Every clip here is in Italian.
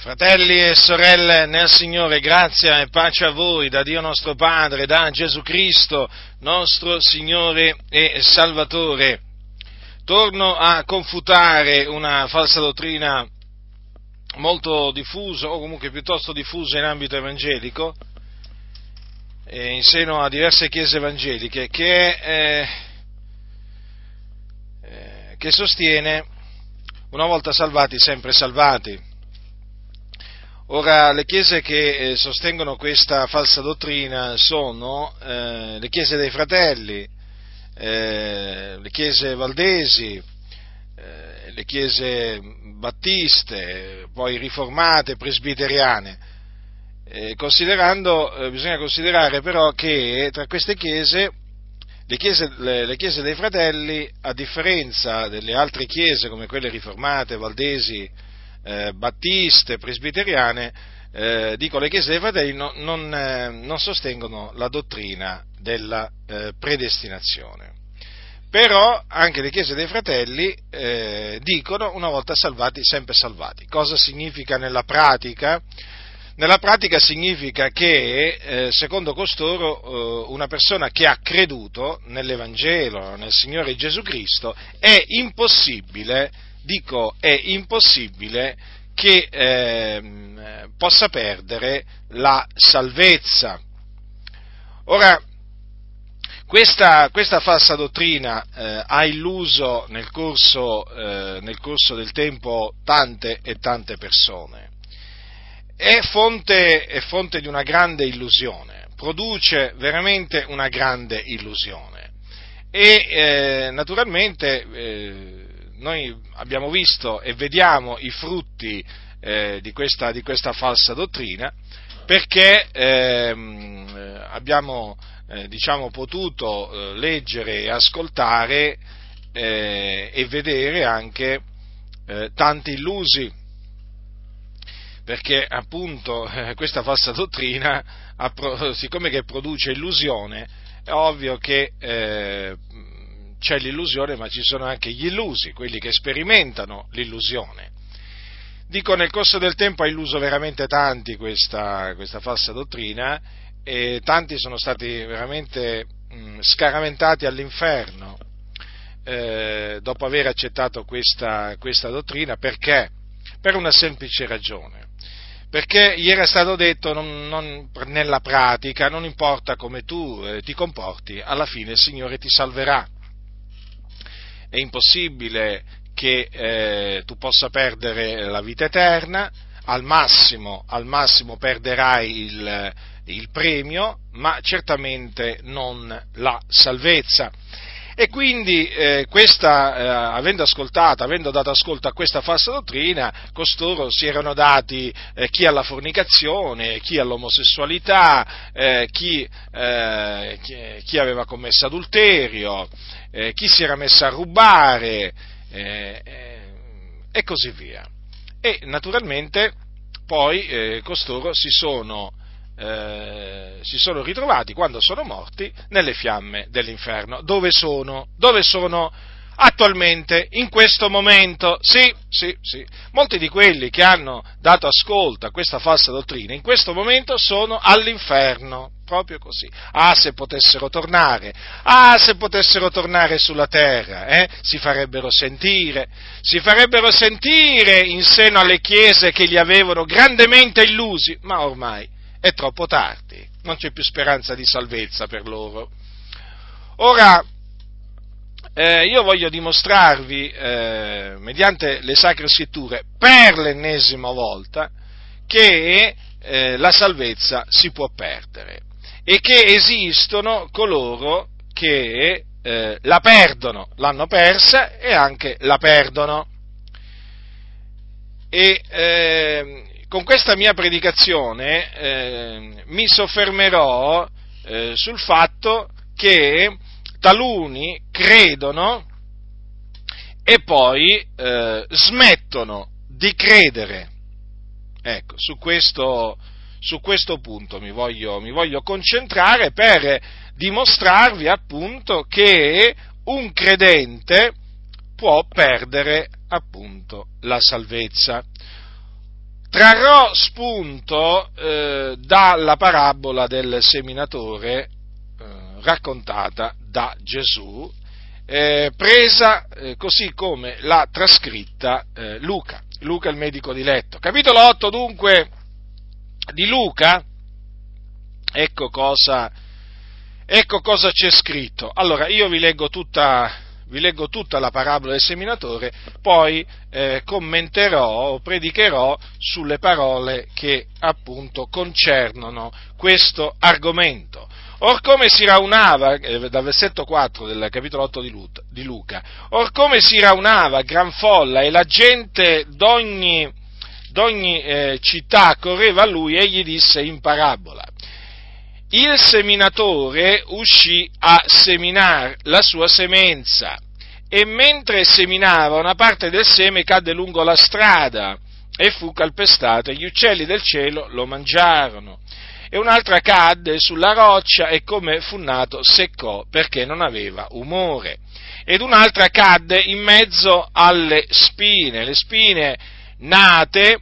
Fratelli e sorelle nel Signore, grazia e pace a voi da Dio nostro Padre, da Gesù Cristo, nostro Signore e Salvatore. Torno a confutare una falsa dottrina molto diffusa, o comunque piuttosto diffusa in ambito evangelico, in seno a diverse chiese evangeliche, che, eh, eh, che sostiene una volta salvati, sempre salvati Ora, le chiese che eh, sostengono questa falsa dottrina sono eh, le chiese dei fratelli, eh, le chiese valdesi, eh, le chiese battiste, poi riformate, presbiteriane. considerando, eh, bisogna considerare però che tra queste chiese le chiese, le, le chiese, dei fratelli, a differenza delle altre chiese come quelle riformate, valdesi, eh, battiste, presbiteriane, eh, dico le chiese dei fratelli, no, non, eh, non, sostengono la dottrina della eh, predestinazione. Però anche le chiese dei fratelli eh, dicono una volta salvati, sempre salvati. Cosa significa nella pratica? Nella pratica significa che, eh, secondo costoro, eh, una persona che ha creduto nell'Evangelo, nel Signore Gesù Cristo, è impossibile dico è impossibile che eh, possa perdere la salvezza. Ora, questa, questa falsa dottrina eh, ha illuso nel corso, eh, nel corso, del tempo tante e tante persone. È fonte, è fonte di una grande illusione, produce veramente una grande illusione. E eh, naturalmente eh, noi abbiamo visto e vediamo i frutti eh, di, questa, di, questa, falsa dottrina perché ehm, abbiamo eh, diciamo, potuto eh, leggere e ascoltare eh, e vedere anche eh, tanti illusi. Perché appunto eh, questa falsa dottrina, siccome che produce illusione, è ovvio che c'è l'illusione, ma ci sono anche gli illusi, quelli che sperimentano l'illusione. Dico, nel corso del tempo ha illuso veramente tanti questa, questa falsa dottrina e tanti sono stati veramente mh, scaramentati all'inferno eh, dopo aver accettato questa, questa dottrina perché? Per una semplice ragione perché gli era stato detto non, non, nella pratica, non importa come tu eh, ti comporti, alla fine il Signore ti salverà è impossibile che eh, tu possa perdere la vita eterna, al massimo, al massimo perderai il, il premio, ma certamente non la salvezza. E quindi, eh, questa, eh, avendo ascoltato, avendo dato ascolto a questa falsa dottrina, costoro si erano dati eh, chi alla fornicazione, chi all'omosessualità, eh, chi, eh, chi, chi, aveva commesso adulterio, eh, chi si era messo a rubare e così via. E naturalmente poi costoro si sono eh, si sono ritrovati quando sono morti nelle fiamme dell'inferno. Dove sono? Dove sono attualmente, in questo momento? Sì, sì, sì. Molti di quelli che hanno dato ascolto a questa falsa dottrina in questo momento sono all'inferno. Proprio così. Ah, se potessero tornare, ah, se potessero tornare sulla terra, eh, si farebbero sentire, si farebbero sentire in seno alle chiese che li avevano grandemente illusi, ma ormai è troppo tardi, non c'è più speranza di salvezza per loro. Ora, eh, io voglio dimostrarvi, eh, mediante le sacre scritture, per l'ennesima volta, che eh, la salvezza si può perdere e che esistono coloro che eh, la perdono, l'hanno persa e anche la perdono. E eh, con questa mia predicazione eh, mi soffermerò eh, sul fatto che taluni credono e poi eh, smettono di credere. Ecco, su questo, su questo punto mi voglio, mi voglio concentrare per dimostrarvi appunto che un credente può perdere appunto la salvezza trarrò spunto eh, dalla parabola del seminatore eh, raccontata da Gesù, eh, presa eh, così come l'ha trascritta eh, Luca, Luca il medico di letto. Capitolo 8 dunque di Luca, ecco cosa, ecco cosa c'è scritto. Allora io vi leggo tutta, vi leggo tutta la parabola del seminatore, poi eh, commenterò o predicherò sulle parole che appunto concernono questo argomento. Or come si raunava, eh, dal versetto 4 del capitolo 8 di Luca, or come si raunava gran folla e la gente d'ogni, d'ogni eh, città correva a lui, egli disse in parabola, il seminatore uscì a seminare la sua semenza e mentre seminava una parte del seme cadde lungo la strada e fu calpestato e gli uccelli del cielo lo mangiarono. E un'altra cadde sulla roccia e come fu nato seccò perché non aveva umore. Ed un'altra cadde in mezzo alle spine, le spine nate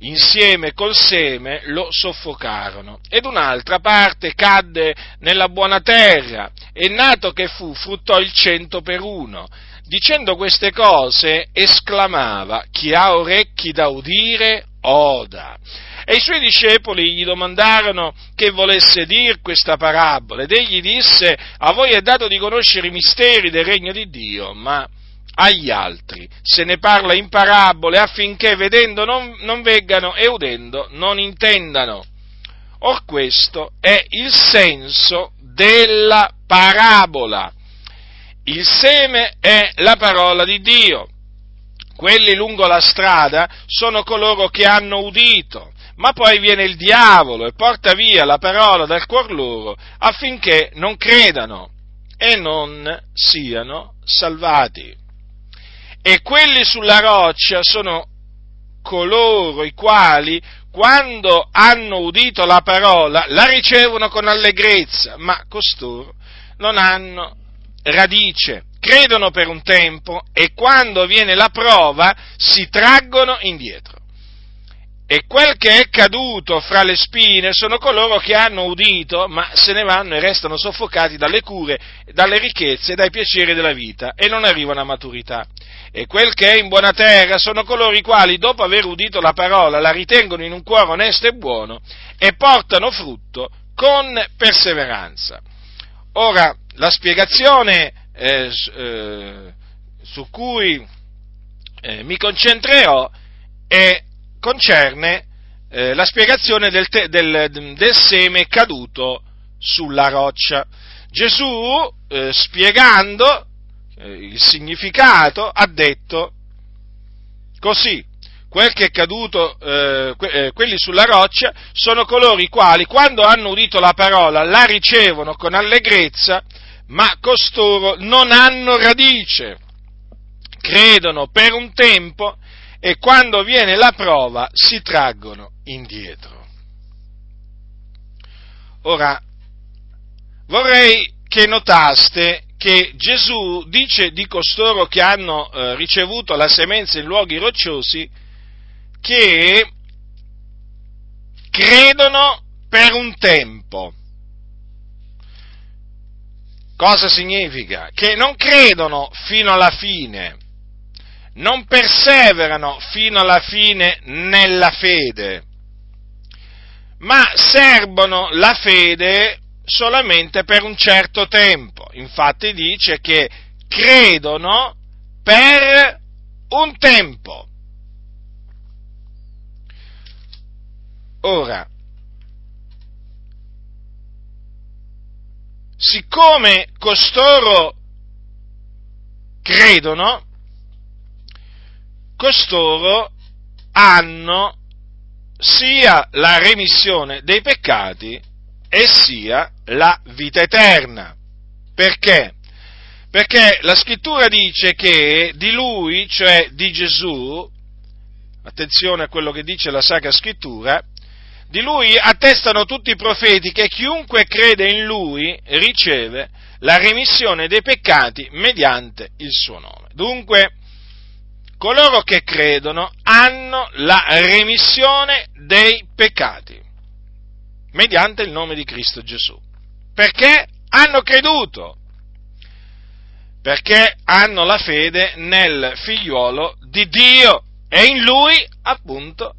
insieme col seme lo soffocarono. Ed un'altra parte cadde nella buona terra, e nato che fu, fruttò il cento per uno. Dicendo queste cose, esclamava, chi ha orecchi da udire, oda. E i suoi discepoli gli domandarono che volesse dir questa parabola, ed egli disse, a voi è dato di conoscere i misteri del regno di Dio, ma agli altri. Se ne parla in parabole affinché vedendo non, non veggano e udendo non intendano. Or questo è il senso della parabola. Il seme è la parola di Dio. Quelli lungo la strada sono coloro che hanno udito, ma poi viene il diavolo e porta via la parola dal cuor loro affinché non credano e non siano salvati e quelli sulla roccia sono coloro i quali, quando hanno udito la parola, la ricevono con allegrezza, ma costoro non hanno radice, credono per un tempo e quando viene la prova si traggono indietro. E quel che è caduto fra le spine sono coloro che hanno udito, ma se ne vanno e restano soffocati dalle cure, dalle ricchezze e dai piaceri della vita e non arrivano a maturità. E quel che è in buona terra sono coloro i quali, dopo aver udito la parola, la ritengono in un cuore onesto e buono e portano frutto con perseveranza. Ora, la spiegazione eh, eh, su cui eh, mi concentrerò è concerne eh, la spiegazione del, te, del, del, seme caduto sulla roccia. Gesù, eh, spiegando eh, il significato, ha detto così, quel che è caduto, eh, que, eh, quelli sulla roccia, sono coloro i quali, quando hanno udito la parola, la ricevono con allegrezza, ma costoro non hanno radice, credono per un tempo e quando viene la prova si traggono indietro. Ora, vorrei che notaste che Gesù dice di costoro che hanno eh, ricevuto la semenza in luoghi rocciosi che credono per un tempo. Cosa significa? Che non credono fino alla fine non perseverano fino alla fine nella fede, ma servono la fede solamente per un certo tempo. Infatti dice che credono per un tempo. Ora, siccome costoro credono, costoro hanno sia la remissione dei peccati e sia la vita eterna. Perché? Perché la scrittura dice che di lui, cioè di Gesù, attenzione a quello che dice la Sacra Scrittura, di lui attestano tutti i profeti che chiunque crede in lui riceve la remissione dei peccati mediante il suo nome. Dunque, coloro che credono hanno la remissione dei peccati mediante il nome di Cristo Gesù. Perché hanno creduto? Perché hanno la fede nel figliuolo di Dio e in lui, appunto,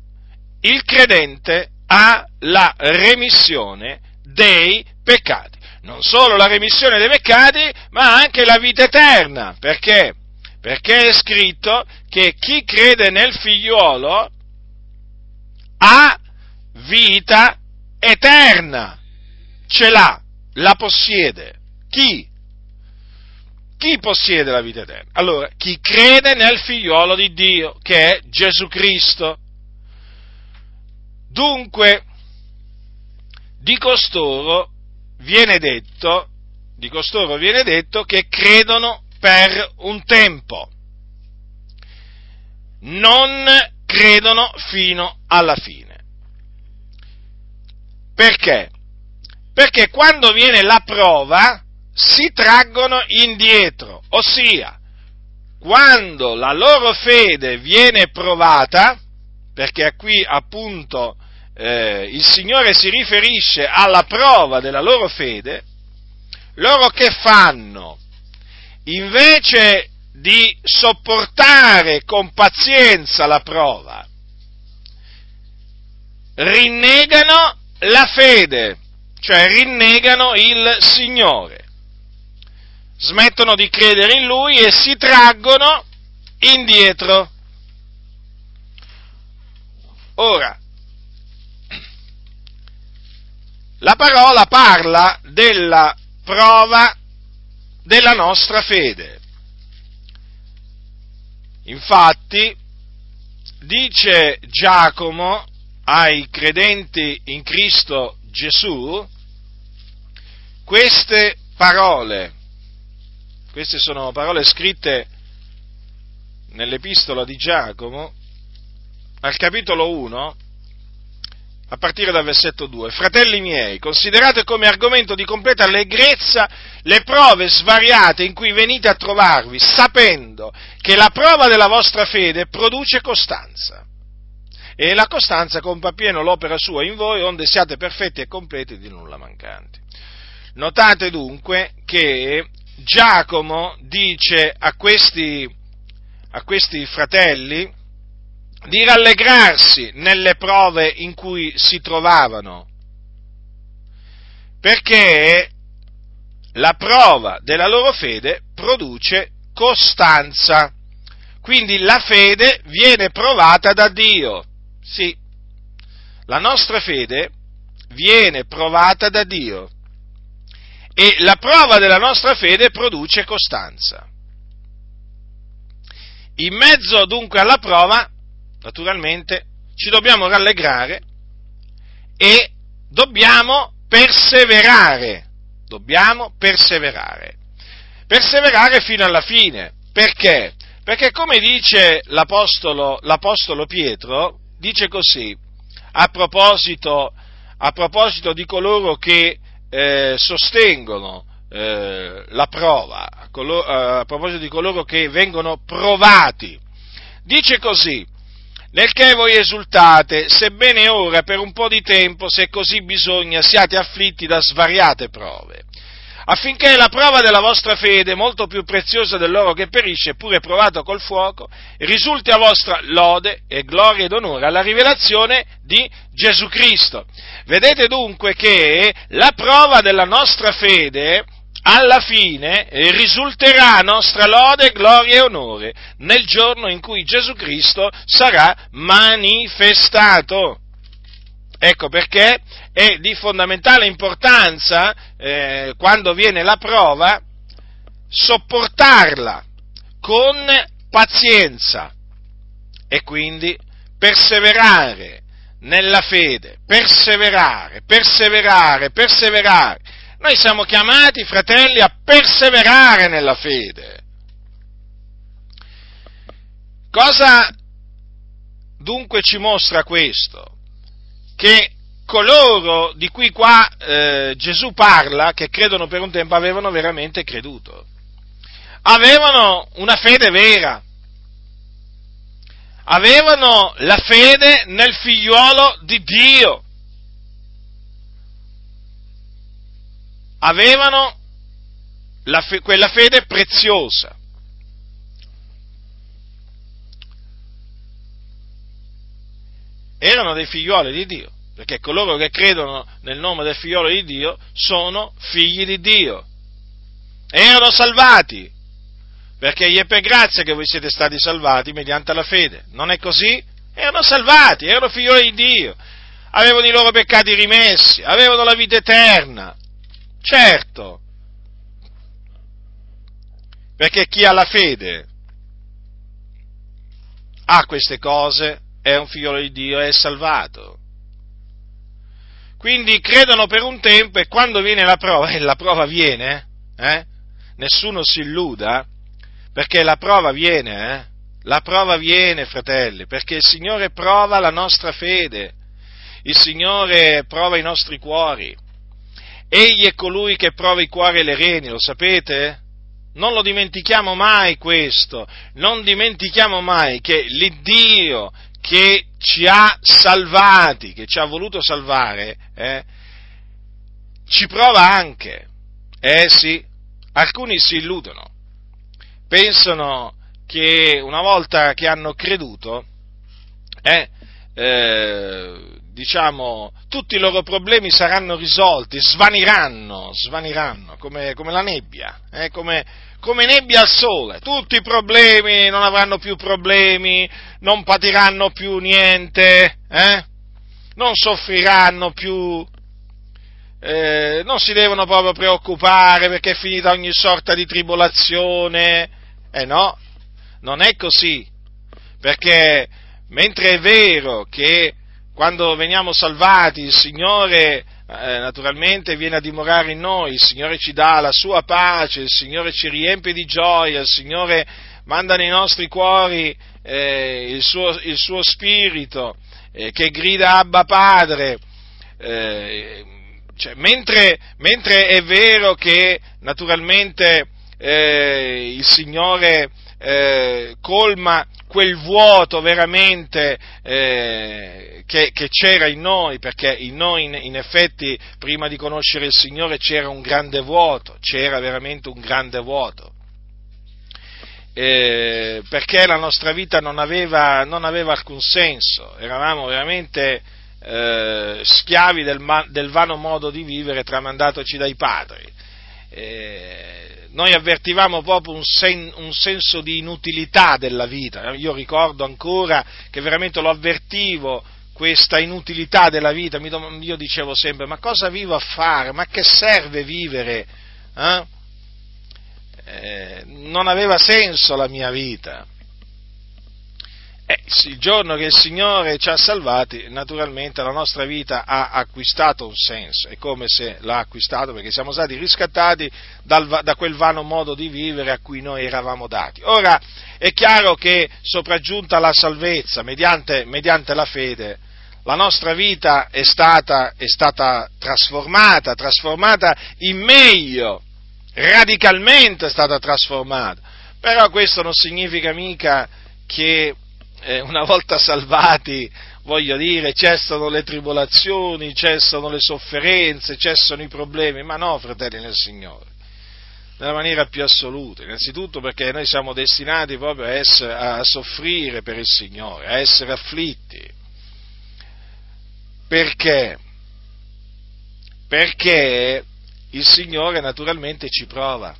il credente ha la remissione dei peccati. Non solo la remissione dei peccati, ma anche la vita eterna. Perché? Perché è scritto che chi crede nel figliuolo ha vita eterna. Ce l'ha, la possiede. Chi? Chi possiede la vita eterna? Allora, chi crede nel figliuolo di Dio, che è Gesù Cristo. Dunque, di costoro viene detto, di costoro viene detto che credono per un tempo, non credono fino alla fine. Perché? Perché quando viene la prova si traggono indietro, ossia, quando la loro fede viene provata, perché qui appunto eh, il Signore si riferisce alla prova della loro fede, loro che fanno? Invece di sopportare con pazienza la prova, rinnegano la fede, cioè rinnegano il Signore, smettono di credere in Lui e si traggono indietro. Ora, la parola parla della prova della nostra fede. Infatti, dice Giacomo ai credenti in Cristo Gesù queste parole, queste sono parole scritte nell'epistola di Giacomo, al capitolo 1, a partire dal versetto 2. Fratelli miei, considerate come argomento di completa allegrezza le prove svariate in cui venite a trovarvi, sapendo che la prova della vostra fede produce costanza. E la costanza compie pieno l'opera sua in voi, onde siate perfetti e completi di nulla mancanti. Notate dunque che Giacomo dice a questi, a questi fratelli, di rallegrarsi nelle prove in cui si trovavano, perché la prova della loro fede produce costanza. Quindi la fede viene provata da Dio. Sì, la nostra fede viene provata da Dio e la prova della nostra fede produce costanza. In mezzo dunque alla prova naturalmente, ci dobbiamo rallegrare e dobbiamo perseverare. Dobbiamo perseverare. Perseverare fino alla fine. Perché? Perché come dice l'Apostolo, l'Apostolo Pietro, dice così, a proposito, a proposito di coloro che eh, sostengono eh, la prova, a, coloro, a proposito di coloro che vengono provati, dice così, nel che voi esultate, sebbene ora per un po' di tempo, se così bisogna, siate afflitti da svariate prove, affinché la prova della vostra fede, molto più preziosa dell'oro che perisce, pure provato col fuoco, risulti a vostra lode e gloria ed onore alla rivelazione di Gesù Cristo. Vedete dunque che la prova della nostra fede alla fine risulterà nostra lode, gloria e onore nel giorno in cui Gesù Cristo sarà manifestato. Ecco perché è di fondamentale importanza, eh, quando viene la prova, sopportarla con pazienza e quindi perseverare nella fede, perseverare, perseverare, perseverare noi siamo chiamati, fratelli, a perseverare nella fede. Cosa dunque ci mostra questo? Che coloro di cui qua eh, Gesù parla, che credono per un tempo, avevano veramente creduto. Avevano una fede vera. avevano la fede nel figliuolo di Dio. Avevano fe- quella fede preziosa. Erano dei figlioli di Dio, perché coloro che credono nel nome del figliolo di Dio sono figli di Dio. Erano salvati, perché gli è per grazia che voi siete stati salvati mediante la fede. Non è così? Erano salvati, erano figlioli di Dio, avevano i loro peccati rimessi, avevano la vita eterna. Certo, perché chi ha la fede ha queste cose, è un figlio di Dio, è salvato. Quindi credono per un tempo e quando viene la prova, e la prova viene, eh, nessuno si illuda, perché la prova viene, eh, la prova viene, fratelli, perché il Signore prova la nostra fede, il Signore prova i nostri cuori. Egli è colui che prova i cuori e le reni, lo sapete? Non lo dimentichiamo mai questo, non dimentichiamo mai che l'Iddio che ci ha salvati, che ci ha voluto salvare, eh, ci prova anche. Eh sì, alcuni si illudono, pensano che una volta che hanno creduto, eh, eh, diciamo, tutti i loro problemi saranno risolti, svaniranno, svaniranno come, come la nebbia, eh, come, come nebbia al sole, tutti i problemi non avranno più problemi, non patiranno più niente, eh? non soffriranno più, eh, non si devono proprio preoccupare perché è finita ogni sorta di tribolazione, eh no, non è così, perché mentre è vero che quando veniamo salvati il Signore eh, naturalmente viene a dimorare in noi, il Signore ci dà la sua pace, il Signore ci riempie di gioia, il Signore manda nei nostri cuori eh, il, suo, il, suo, spirito eh, che grida Abba Padre. Eh, cioè, mentre, mentre, è vero che naturalmente eh, il Signore eh, colma quel vuoto veramente eh, che, che, c'era in noi, perché in noi in, in, effetti prima di conoscere il Signore c'era un grande vuoto, c'era veramente un grande vuoto. Eh, perché la nostra vita non aveva, non aveva alcun senso, eravamo veramente eh, schiavi del, del, vano modo di vivere tramandatoci dai padri. Eh, noi avvertivamo proprio un, sen, un, senso di inutilità della vita. Io ricordo ancora che veramente lo avvertivo questa inutilità della vita. Io dicevo sempre: ma cosa vivo a fare? Ma che serve vivere? Eh? Eh, non aveva senso la mia vita. Eh, il giorno che il Signore ci ha salvati, naturalmente la nostra vita ha acquistato un senso, è come se l'ha acquistato perché siamo stati riscattati dal, da quel vano modo di vivere a cui noi eravamo dati. Ora è chiaro che sopraggiunta la salvezza mediante, mediante la fede, la nostra vita è stata, è stata trasformata, trasformata in meglio, radicalmente è stata trasformata. Però questo non significa mica che eh, una volta salvati, voglio dire, cessano le tribolazioni, cessano le sofferenze, cessano i problemi, ma no, fratelli nel Signore, nella maniera più assoluta, innanzitutto perché noi siamo destinati proprio a, essere, a soffrire per il Signore, a essere afflitti. Perché? Perché il Signore naturalmente ci prova.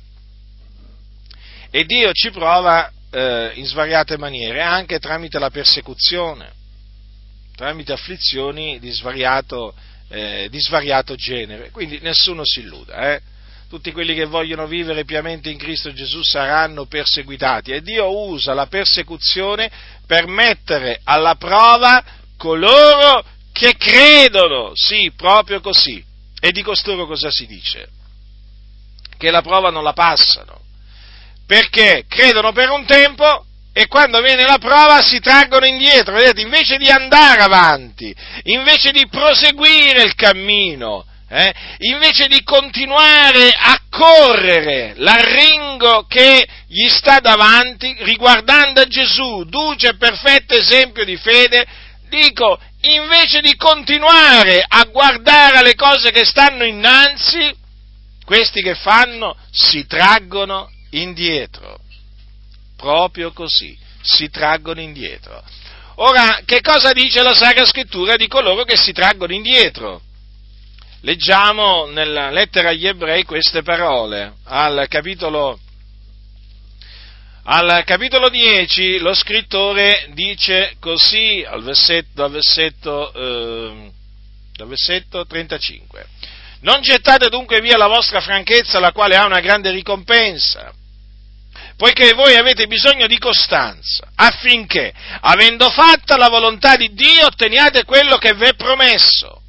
E Dio ci prova eh, in svariate maniere, anche tramite la persecuzione, tramite afflizioni di svariato, eh, di svariato genere. Quindi nessuno si illuda. Eh? Tutti quelli che vogliono vivere piamente in Cristo Gesù saranno perseguitati e Dio usa la persecuzione per mettere alla prova coloro che credono. Sì, proprio così. E di costoro cosa si dice? Che la prova non la passano perché credono per un tempo e quando viene la prova si traggono indietro, vedete, invece di andare avanti, invece di proseguire il cammino, eh, invece di continuare a correre l'arringo che gli sta davanti, riguardando Gesù, duce e perfetto esempio di fede, dico, invece di continuare a guardare alle cose che stanno innanzi, questi che fanno si traggono indietro. Proprio così, si traggono indietro. Ora, che cosa dice la Sacra Scrittura di coloro che si traggono indietro? leggiamo nella lettera agli ebrei queste parole, al capitolo, al capitolo 10 lo scrittore dice così al versetto, al versetto, eh, al versetto 35. Non gettate dunque via la vostra franchezza, la quale ha una grande ricompensa, poiché voi avete bisogno di costanza, affinché, avendo fatta la volontà di Dio, otteniate quello che vi è promesso.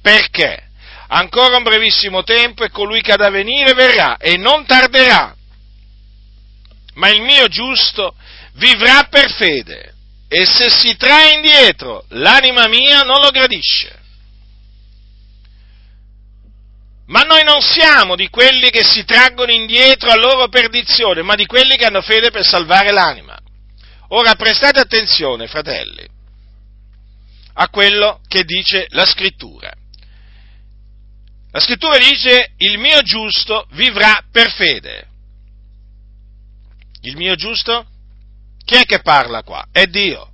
Perché? Ancora un brevissimo tempo e colui che ha da venire verrà e non tarderà. Ma il mio giusto vivrà per fede e se si trae indietro l'anima mia non lo gradisce. Ma noi non siamo di quelli che si traggono indietro a loro perdizione, ma di quelli che hanno fede per salvare l'anima. Ora prestate attenzione, fratelli, a quello che dice la scrittura. La scrittura dice il mio giusto vivrà per fede. Il mio giusto? Chi è che parla qua? È Dio.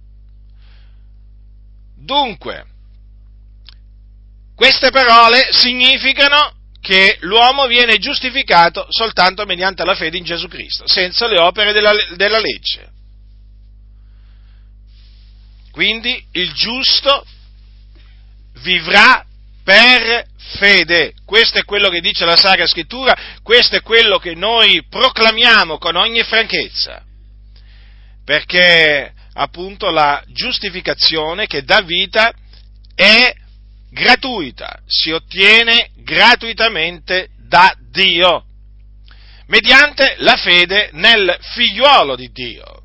Dunque, queste parole significano che l'uomo viene giustificato soltanto mediante la fede in Gesù Cristo, senza le opere della, della legge. Quindi il giusto vivrà per fede. Questo è quello che dice la Sacra Scrittura, questo è quello che noi proclamiamo con ogni franchezza. Perché appunto la giustificazione che dà vita è gratuita, si ottiene gratuitamente da Dio, mediante la fede nel figliuolo di Dio.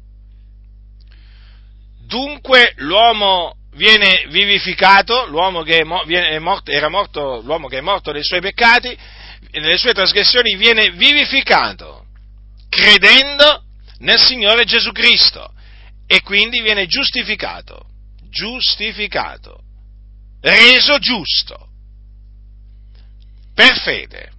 Dunque l'uomo viene vivificato, l'uomo che è morto, era morto, l'uomo che è morto nei suoi peccati, nelle sue trasgressioni, viene vivificato, credendo nel Signore Gesù Cristo e quindi viene giustificato, giustificato, reso giusto, per fede.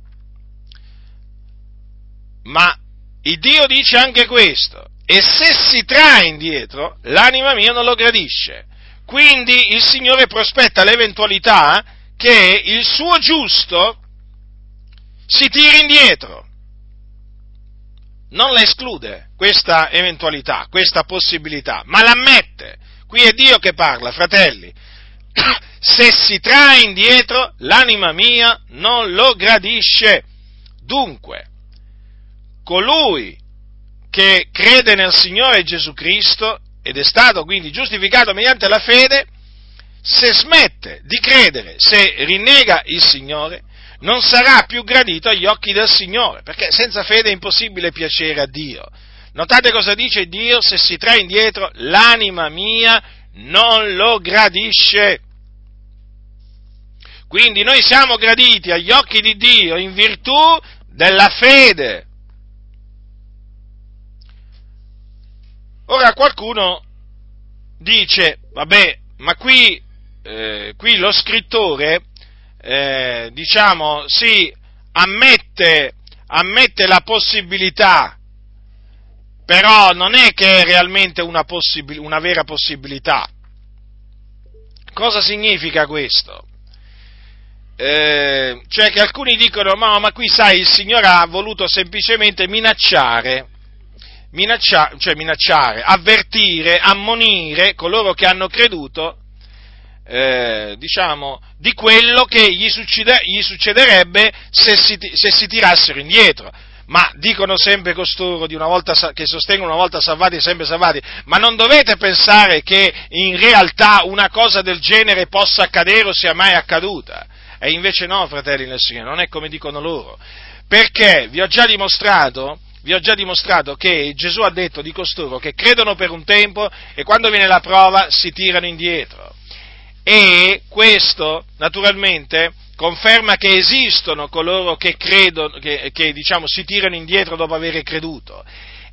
Ma il Dio dice anche questo, e se si trae indietro, l'anima mia non lo gradisce. Quindi il Signore prospetta l'eventualità che il suo giusto si tiri indietro. Non la esclude questa eventualità, questa possibilità, ma l'ammette. Qui è Dio che parla, fratelli. Se si trae indietro, l'anima mia non lo gradisce. Dunque, colui che crede nel Signore Gesù Cristo ed è stato quindi giustificato mediante la fede, se smette di credere, se rinnega il Signore, non sarà più gradito agli occhi del Signore, perché senza fede è impossibile piacere a Dio. Notate cosa dice Dio, se si trae indietro, l'anima mia non lo gradisce. Quindi noi siamo graditi agli occhi di Dio in virtù della fede. Ora qualcuno dice, vabbè, ma qui, eh, qui lo scrittore, eh, diciamo, si ammette, ammette la possibilità, però non è che è realmente una, possib- una vera possibilità. Cosa significa questo? Eh, cioè che alcuni dicono, ma, ma qui sai, il Signore ha voluto semplicemente minacciare minacciare, cioè minacciare, avvertire, ammonire coloro che hanno creduto, eh, diciamo, di quello che gli, succede, gli succederebbe se si, se si, tirassero indietro. Ma dicono sempre costoro volta, che sostengono una volta salvati, sempre salvati, ma non dovete pensare che in realtà una cosa del genere possa accadere o sia mai accaduta. E invece no, fratelli nel Signore, non è come dicono loro. Perché vi ho già dimostrato vi ho già dimostrato che Gesù ha detto di costoro che credono per un tempo e quando viene la prova si tirano indietro. E questo, naturalmente, conferma che esistono coloro che credono, che, che diciamo, si tirano indietro dopo aver creduto.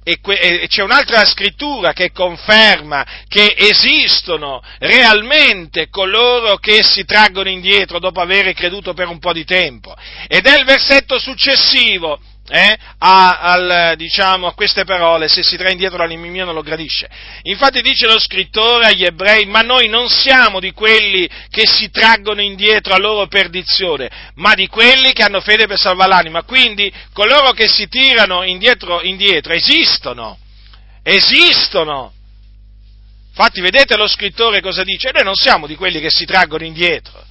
E, que- e, c'è un'altra scrittura che conferma che esistono realmente coloro che si traggono indietro dopo aver creduto per un po' di tempo. Ed è il versetto successivo, eh, a, al, diciamo, a, queste parole, se si trae indietro l'anima mia non lo gradisce. Infatti dice lo scrittore agli ebrei, ma noi non siamo di quelli che si traggono indietro a loro perdizione, ma di quelli che hanno fede per salvare l'anima. Quindi coloro che si tirano indietro, indietro esistono, esistono. Infatti vedete lo scrittore cosa dice? Noi non siamo di quelli che si traggono indietro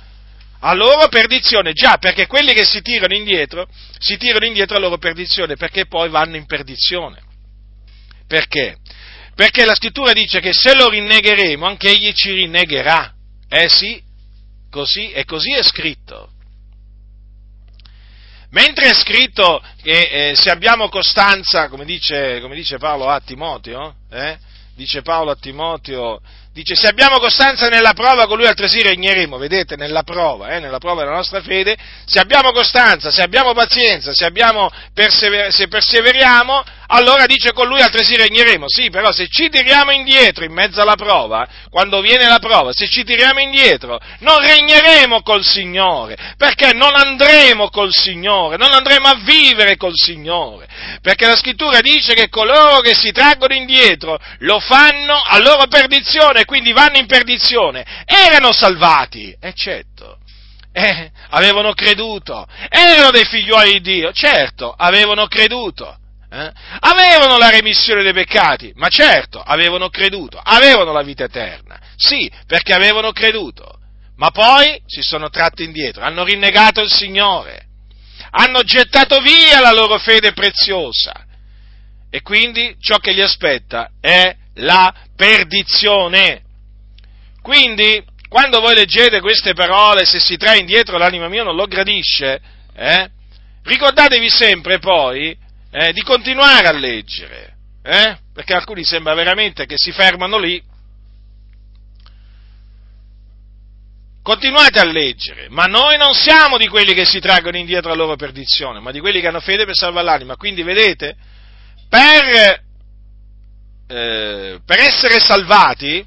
a loro perdizione, già perché quelli che si tirano indietro, si tirano indietro a loro perdizione, perché poi vanno in perdizione. Perché? Perché la scrittura dice che se lo rinnegheremo, anche egli ci rinnegherà. Eh sì, così, e così è scritto. Mentre è scritto che eh, se abbiamo costanza, come dice, come dice Paolo a Timoteo, eh, dice Paolo a Timoteo, Dice, se abbiamo costanza nella prova, con lui altresì regneremo. Vedete, nella prova, eh, nella prova della nostra fede, se abbiamo costanza, se abbiamo pazienza, se, abbiamo persever- se perseveriamo, allora dice con lui altresì regneremo. Sì, però se ci tiriamo indietro in mezzo alla prova, quando viene la prova, se ci tiriamo indietro, non regneremo col Signore, perché non andremo col Signore, non andremo a vivere col Signore, perché la scrittura dice che coloro che si traggono indietro lo fanno a loro perdizione e quindi vanno in perdizione, erano salvati, e certo. Eh, avevano creduto, erano dei figliuoli di Dio, certo, avevano creduto, eh? avevano la remissione dei peccati, ma certo, avevano creduto, avevano la vita eterna, sì, perché avevano creduto, ma poi si sono tratti indietro, hanno rinnegato il Signore, hanno gettato via la loro fede preziosa. E quindi ciò che li aspetta è la perdizione. Quindi, quando voi leggete queste parole, se si trae indietro l'anima mia non lo gradisce, eh, ricordatevi sempre poi eh, di continuare a leggere, eh, perché alcuni sembra veramente che si fermano lì. Continuate a leggere, ma noi non siamo di quelli che si traggono indietro la loro perdizione, ma di quelli che hanno fede per salvare l'anima. Quindi vedete, per eh, per essere salvati,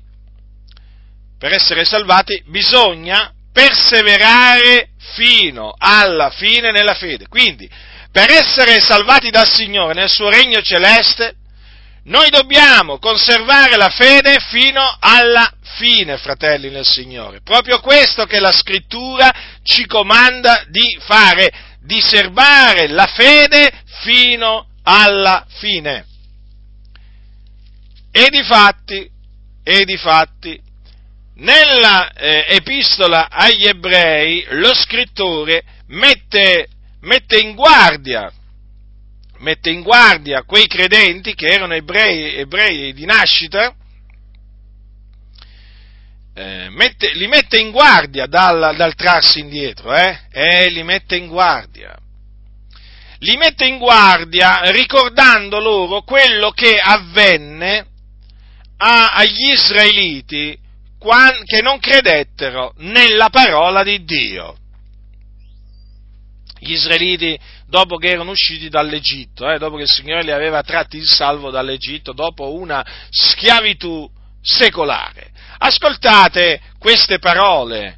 per essere salvati bisogna perseverare fino alla fine nella fede. Quindi, per essere salvati dal Signore nel suo regno celeste, noi dobbiamo conservare la fede fino alla fine, fratelli nel Signore. Proprio questo che la scrittura ci comanda di fare, di serbare la fede fino alla fine. E di fatti, e di fatti nella eh, epistola agli ebrei lo scrittore mette, mette, in guardia, mette in guardia quei credenti che erano ebrei, ebrei di nascita, eh, mette, li mette in guardia dal, dal trarsi indietro, eh? eh, li mette in guardia. Li mette in guardia ricordando loro quello che avvenne a, agli israeliti che non credettero nella parola di Dio. Gli israeliti, dopo che erano usciti dall'Egitto, eh, dopo che il Signore li aveva tratti in salvo dall'Egitto, dopo una schiavitù secolare. Ascoltate queste parole,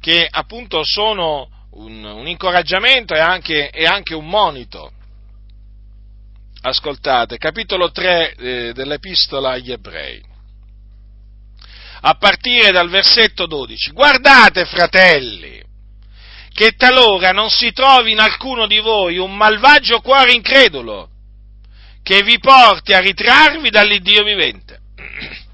che appunto sono un, un incoraggiamento e anche, e anche un monito ascoltate, capitolo 3 eh, dell'Epistola agli Ebrei, a partire dal versetto 12. Guardate, fratelli, che talora non si trovi in alcuno di voi un malvagio cuore incredulo che vi porti a ritrarvi dall'Iddio vivente.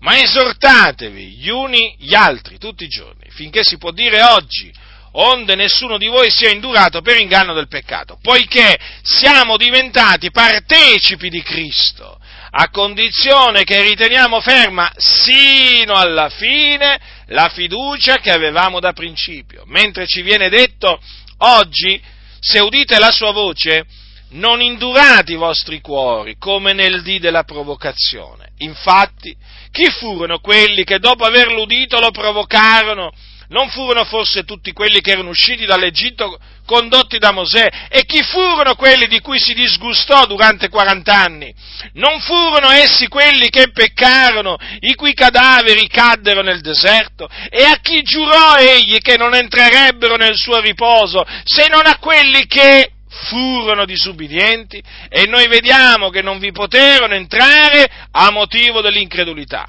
Ma esortatevi gli uni gli altri tutti i giorni, finché si può dire oggi, onde nessuno di voi sia indurato per inganno del peccato, poiché siamo diventati partecipi di Cristo, a condizione che riteniamo ferma sino alla fine la fiducia che avevamo da principio, mentre ci viene detto oggi, se udite la sua voce, non indurate i vostri cuori come nel dì della provocazione. Infatti, Chi furono quelli che dopo averlo udito lo provocarono? Non furono forse tutti quelli che erano usciti dall'Egitto condotti da Mosè? E chi furono quelli di cui si disgustò durante 40 anni? Non furono essi quelli che peccarono, i cui cadaveri caddero nel deserto? E a chi giurò egli che non entrerebbero nel suo riposo, se non a quelli che furono disubbidienti? E noi vediamo che non vi poterono entrare a motivo dell'incredulità.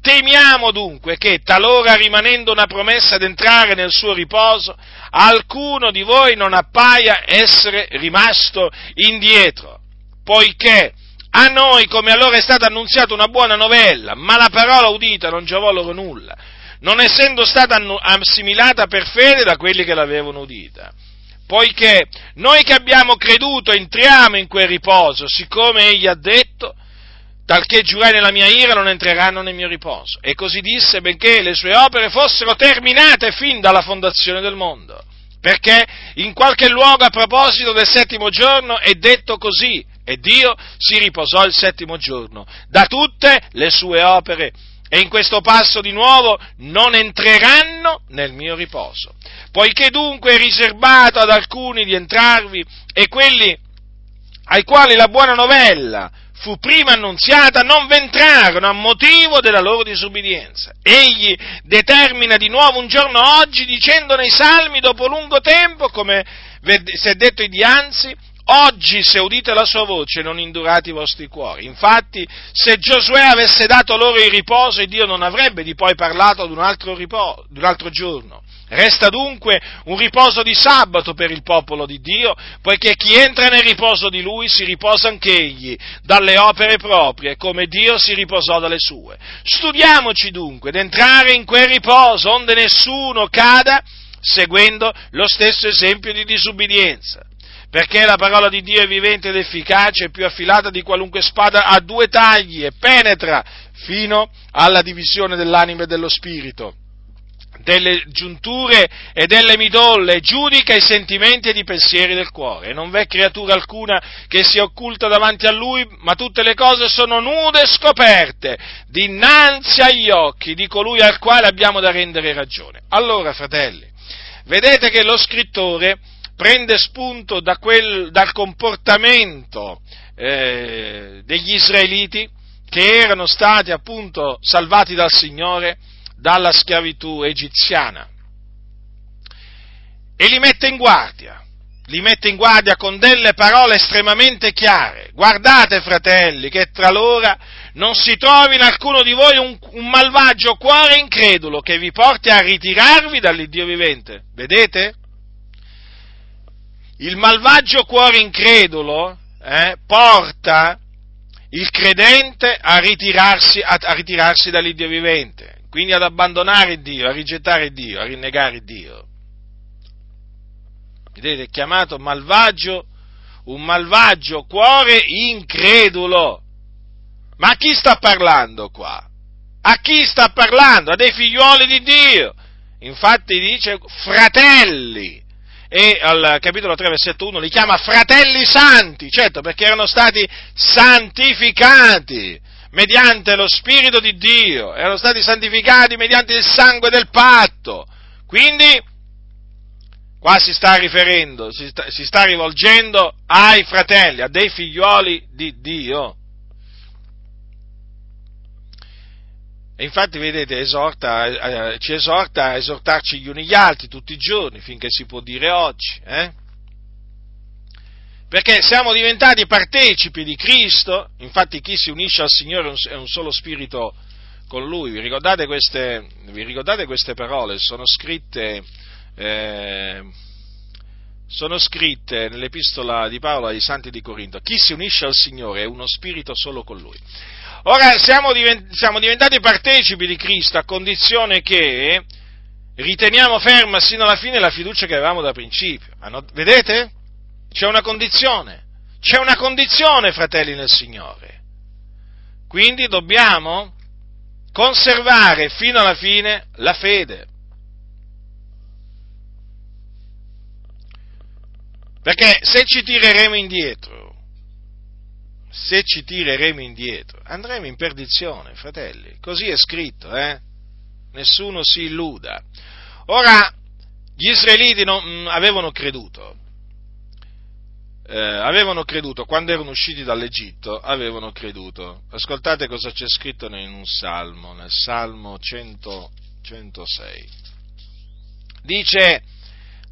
Temiamo dunque che, talora rimanendo una promessa d'entrare nel suo riposo, alcuno di voi non appaia essere rimasto indietro, poiché a noi, come allora è stata annunziata una buona novella, ma la parola udita non giovò loro nulla, non essendo stata assimilata per fede da quelli che l'avevano udita. Poiché noi che abbiamo creduto entriamo in quel riposo, siccome egli ha detto, talché giurai nella mia ira non entreranno nel mio riposo. E così disse, benché le sue opere fossero terminate fin dalla fondazione del mondo. Perché in qualche luogo a proposito del settimo giorno è detto così, e Dio si riposò il settimo giorno da tutte le sue opere. E in questo passo di nuovo non entreranno nel mio riposo. Poiché dunque è riservato ad alcuni di entrarvi e quelli ai quali la buona novella fu prima annunziata non v'entrarono a motivo della loro disubbidienza. Egli determina di nuovo un giorno oggi dicendo nei salmi dopo lungo tempo, come si è detto dianzi, oggi se udite la sua voce non indurate i vostri cuori. Infatti se Giosuè avesse dato loro il riposo, Dio non avrebbe di poi parlato ad un altro, riposo, un altro giorno. Resta dunque un riposo di sabato per il popolo di Dio, poiché chi entra nel riposo di lui si riposa anch'egli dalle opere proprie, come Dio si riposò dalle sue. Studiamoci dunque d'entrare in quel riposo, onde nessuno cada seguendo lo stesso esempio di disubbidienza. Perché la parola di Dio è vivente ed efficace, è più affilata di qualunque spada a due tagli e penetra fino alla divisione dell'anima e dello spirito delle giunture e delle midolle, giudica i sentimenti ed i pensieri del cuore. Non v'è creatura alcuna che sia occulta davanti a lui, ma tutte le cose sono nude e scoperte dinanzi agli occhi di colui al quale abbiamo da rendere ragione. Allora, fratelli, vedete che lo scrittore prende spunto da quel, dal comportamento eh, degli israeliti che erano stati appunto salvati dal Signore dalla schiavitù egiziana e li mette in guardia, li mette in guardia con delle parole estremamente chiare. Guardate, fratelli, che tra loro non si trovi in alcuno di voi un, un malvagio cuore incredulo che vi porti a ritirarvi dall'Iddio vivente. Vedete? Il malvagio cuore incredulo eh, porta il credente a ritirarsi, a, a ritirarsi dall'Iddio vivente quindi ad abbandonare Dio, a rigettare Dio, a rinnegare Dio. Vedete, è chiamato malvagio, un malvagio cuore incredulo. Ma a chi sta parlando qua? A chi sta parlando? A dei figliuoli di Dio. Infatti dice fratelli. E al capitolo 3, versetto 1 li chiama fratelli santi, certo, perché erano stati santificati mediante lo Spirito di Dio, erano stati santificati mediante il sangue del patto. Quindi, qua si sta riferendo, si sta, si sta rivolgendo ai fratelli, a dei figlioli di Dio. E infatti, vedete, esorta, eh, ci esorta a esortarci gli uni gli altri tutti i giorni, finché si può dire oggi. Eh? Perché siamo diventati partecipi di Cristo, infatti chi si unisce al Signore è un solo spirito con Lui, vi ricordate queste, vi ricordate queste parole? Sono scritte, eh, sono scritte nell'epistola di Paolo ai Santi di Corinto, chi si unisce al Signore è uno spirito solo con Lui. Ora siamo, divent- siamo diventati partecipi di Cristo a condizione che riteniamo ferma sino alla fine la fiducia che avevamo da principio. Vedete? C'è una condizione, c'è una condizione, fratelli nel Signore. Quindi dobbiamo conservare fino alla fine la fede. Perché se ci tireremo indietro, se ci tireremo indietro, andremo in perdizione, fratelli. Così è scritto, eh? Nessuno si illuda. Ora, gli israeliti non, mm, avevano creduto, eh, avevano creduto, quando erano usciti dall'Egitto, avevano creduto. Ascoltate cosa c'è scritto in un salmo, nel salmo 100, 106. Dice,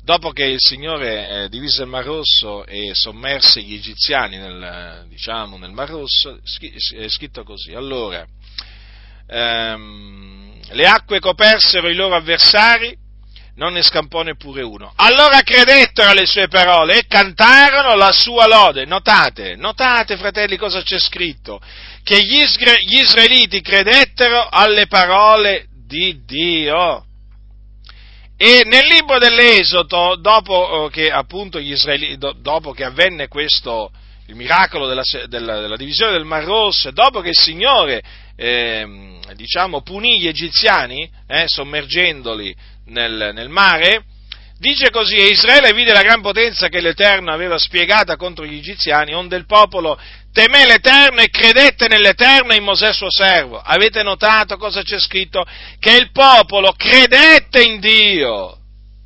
dopo che il Signore eh, divise il Mar Rosso e sommerse gli egiziani nel, diciamo, nel Mar Rosso, è scritto così. Allora, ehm, le acque copersero i loro avversari, non ne scampò neppure uno. Allora credettero alle sue parole e cantarono la sua lode. Notate, notate fratelli cosa c'è scritto? Che gli, isra- gli israeliti credettero alle parole di Dio. E nel libro dell'Esodo, dopo eh, che appunto gli israeliti, dopo che avvenne questo, il miracolo della, della, della divisione del Mar Rosso, dopo che il Signore, eh, diciamo, punì gli egiziani, eh, sommergendoli nel, nel mare, dice così, e Israele vide la gran potenza che l'Eterno aveva spiegata contro gli egiziani, onde il popolo temé l'Eterno e credette nell'Eterno e in Mosè suo servo. Avete notato cosa c'è scritto? Che il popolo credette in Dio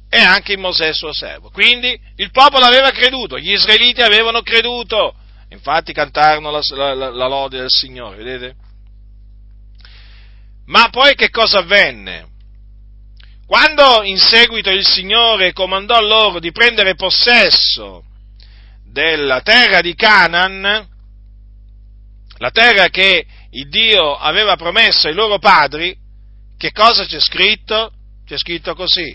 e anche in Mosè suo servo. Quindi il popolo aveva creduto, gli israeliti avevano creduto, infatti cantarono la, la, la, lode del Signore, vedete? Ma poi che cosa avvenne? Quando in seguito il Signore comandò loro di prendere possesso della terra di Canaan, la terra che il Dio aveva promesso ai loro padri, che cosa c'è scritto? C'è scritto così,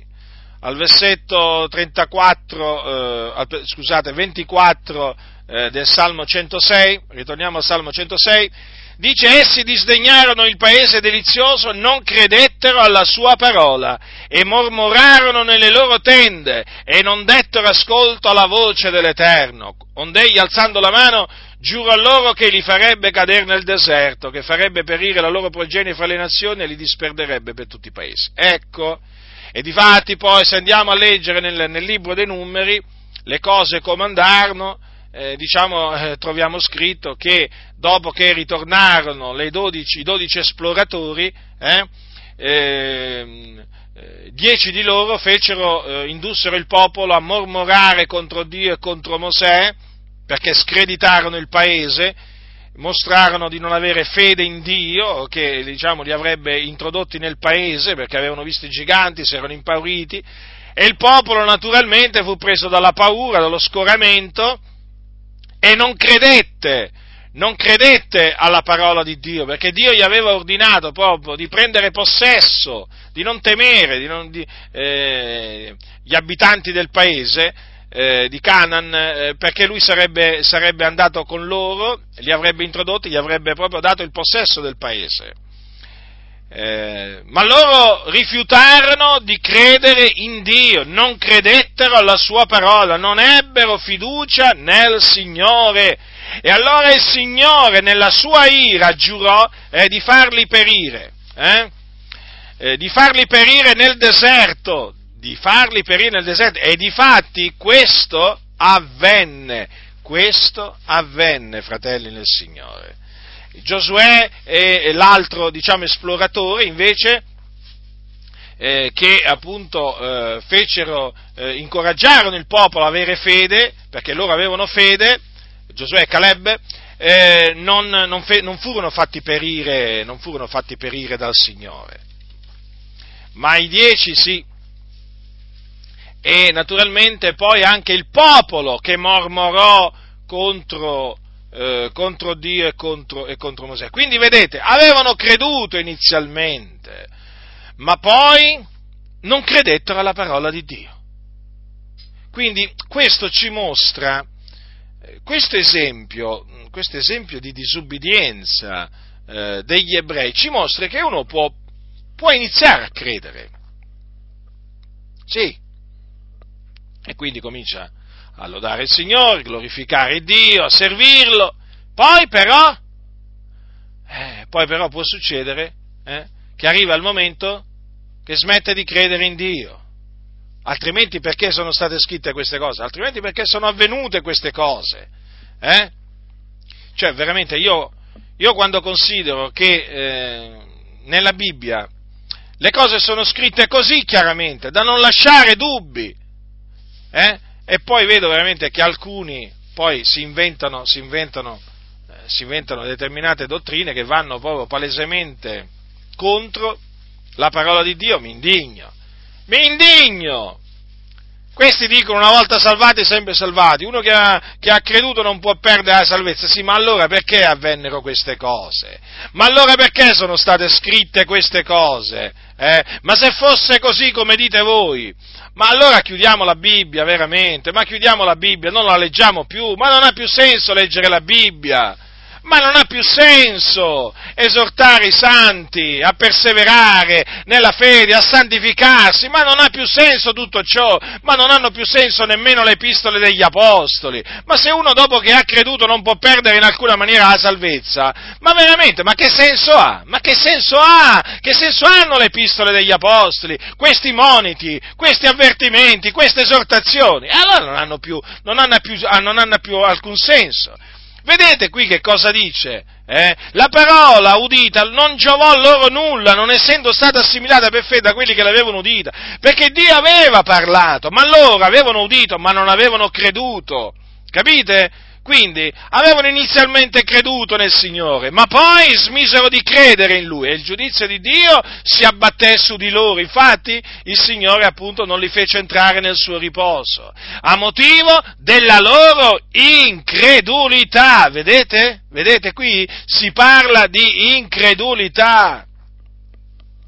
al versetto 34, eh, scusate, 24 eh, del Salmo 106, ritorniamo al Salmo 106, Dice, essi disdegnarono il paese delizioso, non credettero alla sua parola e mormorarono nelle loro tende e non dettero ascolto alla voce dell'Eterno. Ond'egli, alzando la mano, giurò loro che li farebbe cadere nel deserto, che farebbe perire la loro progenie fra le nazioni e li disperderebbe per tutti i paesi. Ecco, e difatti poi se andiamo a leggere nel, nel libro dei numeri, le cose comandarono, eh, diciamo, eh, troviamo scritto che dopo che ritornarono 12, i dodici esploratori, eh, ehm, eh, dieci di loro fecero, eh, indussero il popolo a mormorare contro Dio e contro Mosè, perché screditarono il paese, mostrarono di non avere fede in Dio, che diciamo, li avrebbe introdotti nel paese, perché avevano visto i giganti, si erano impauriti, e il popolo naturalmente fu preso dalla paura, dallo scoramento, e non credette, non credette alla parola di Dio, perché Dio gli aveva ordinato proprio di prendere possesso, di non temere di non, di, eh, gli abitanti del paese eh, di Canaan, eh, perché lui sarebbe, sarebbe andato con loro, li avrebbe introdotti, gli avrebbe proprio dato il possesso del paese. Eh, ma loro rifiutarono di credere in Dio, non credettero alla sua parola, non ebbero fiducia nel Signore. E allora il Signore nella sua ira giurò eh, di farli perire, eh? eh di farli perire nel deserto, di farli perire nel deserto. E di fatti questo avvenne, questo avvenne, fratelli nel Signore. Giosuè e l'altro, diciamo, esploratore invece eh, che appunto eh, fecero, eh, incoraggiarono il popolo a avere fede, perché loro avevano fede, Giosuè e Caleb, eh, non, non, fe, non, furono perire, non, furono fatti perire, dal Signore. Ma i dieci sì. E naturalmente poi anche il popolo che mormorò contro, eh, contro Dio e contro, e contro Mosè. Quindi vedete, avevano creduto inizialmente, ma poi non credettero alla parola di Dio. Quindi questo ci mostra, eh, questo esempio, questo esempio di disubbidienza eh, degli ebrei ci mostra che uno può, può iniziare a credere. Sì. E quindi comincia a lodare il Signore, glorificare Dio, a servirlo. Poi però, eh, poi però può succedere eh, che arriva il momento che smette di credere in Dio. Altrimenti perché sono state scritte queste cose? Altrimenti perché sono avvenute queste cose? Eh? Cioè, veramente, io, io quando considero che eh, nella Bibbia le cose sono scritte così chiaramente, da non lasciare dubbi, eh? E poi vedo veramente che alcuni poi si inventano, si inventano, eh, si inventano determinate dottrine che vanno proprio palesemente contro la parola di Dio, mi indigno, mi indigno! Questi dicono una volta salvati, sempre salvati. Uno che ha, che ha, creduto non può perdere la salvezza. Sì, ma allora perché avvennero queste cose? Ma allora perché sono state scritte queste cose? Eh? Ma se fosse così come dite voi, ma allora chiudiamo la Bibbia veramente, ma chiudiamo la Bibbia, non la leggiamo più, ma non ha più senso leggere la Bibbia. Ma non ha più senso esortare i santi a perseverare nella fede, a santificarsi, ma non ha più senso tutto ciò, ma non hanno più senso nemmeno le epistole degli apostoli. Ma se uno dopo che ha creduto non può perdere in alcuna maniera la salvezza, ma veramente, ma che senso ha? Ma che senso ha? Che senso hanno le epistole degli apostoli? Questi moniti, questi avvertimenti, queste esortazioni? Allora non hanno più, non hanno più, non hanno più alcun senso. Vedete qui che cosa dice? Eh? La parola udita non giovò loro nulla, non essendo stata assimilata per fede da quelli che l'avevano udita, perché Dio aveva parlato, ma loro avevano udito, ma non avevano creduto. Capite? Quindi avevano inizialmente creduto nel Signore, ma poi smisero di credere in Lui e il giudizio di Dio si abbatté su di loro. Infatti il Signore appunto non li fece entrare nel suo riposo, a motivo della loro incredulità. Vedete? Vedete qui? Si parla di incredulità.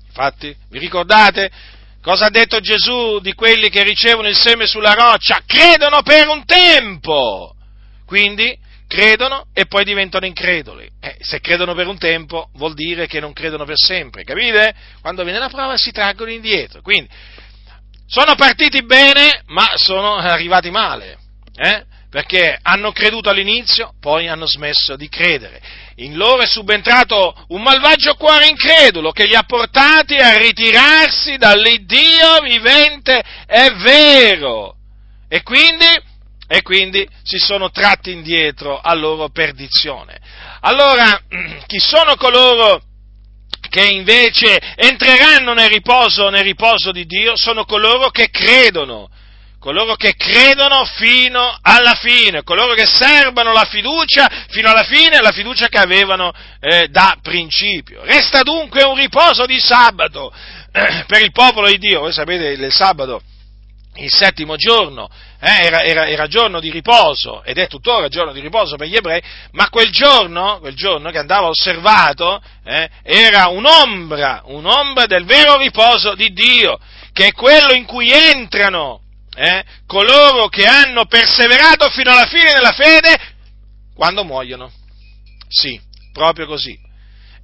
Infatti, vi ricordate? Cosa ha detto Gesù di quelli che ricevono il seme sulla roccia? Credono per un tempo quindi credono e poi diventano increduli. Eh, se credono per un tempo vuol dire che non credono per sempre, capite? Quando viene la prova si traggono indietro. Quindi sono partiti bene, ma sono arrivati male. Eh? Perché hanno creduto all'inizio, poi hanno smesso di credere. In loro è subentrato un malvagio cuore incredulo che li ha portati a ritirarsi dall'Iddio vivente e vero. E quindi e quindi si sono tratti indietro a loro perdizione. Allora, chi sono coloro che invece entreranno nel riposo, nel riposo di Dio? Sono coloro che credono, coloro che credono fino alla fine, coloro che serbano la fiducia fino alla fine, la fiducia che avevano eh, da principio. Resta dunque un riposo di sabato eh, per il popolo di Dio. Voi sapete, il sabato il settimo giorno eh, era, era, era, giorno di riposo ed è tuttora giorno di riposo per gli ebrei, ma quel giorno, quel giorno che andava osservato eh, era un'ombra, un'ombra del vero riposo di Dio, che è quello in cui entrano eh, coloro che hanno perseverato fino alla fine della fede quando muoiono. Sì, proprio così.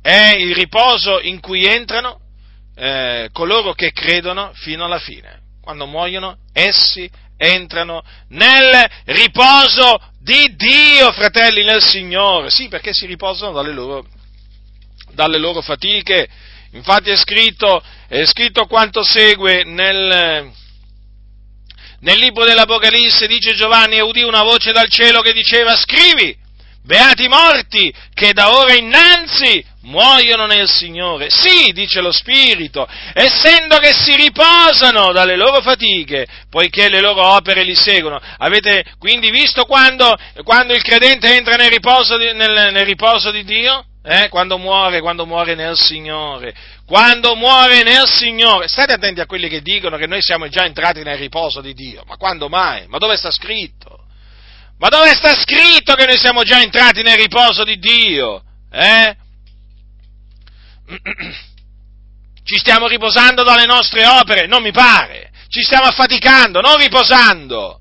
È il riposo in cui entrano eh, coloro che credono fino alla fine quando muoiono, essi entrano nel riposo di Dio, fratelli nel Signore. Sì, perché si riposano dalle loro, dalle loro fatiche. Infatti è scritto, è scritto quanto segue nel, nel libro dell'Apocalisse, dice Giovanni, e udì una voce dal cielo che diceva, scrivi, beati i morti che da ora innanzi muoiono nel Signore. Sì, dice lo Spirito, essendo che si riposano dalle loro fatiche, poiché le loro opere li seguono. Avete quindi visto quando, quando il credente entra nel riposo di, nel, nel riposo di Dio? Eh? Quando muore, quando muore nel Signore. Quando muore nel Signore. State attenti a quelli che dicono che noi siamo già entrati nel riposo di Dio. Ma quando mai? Ma dove sta scritto? Ma dove sta scritto che noi siamo già entrati nel riposo di Dio? Eh? Ci stiamo riposando dalle nostre opere? Non mi pare. Ci stiamo affaticando, non riposando.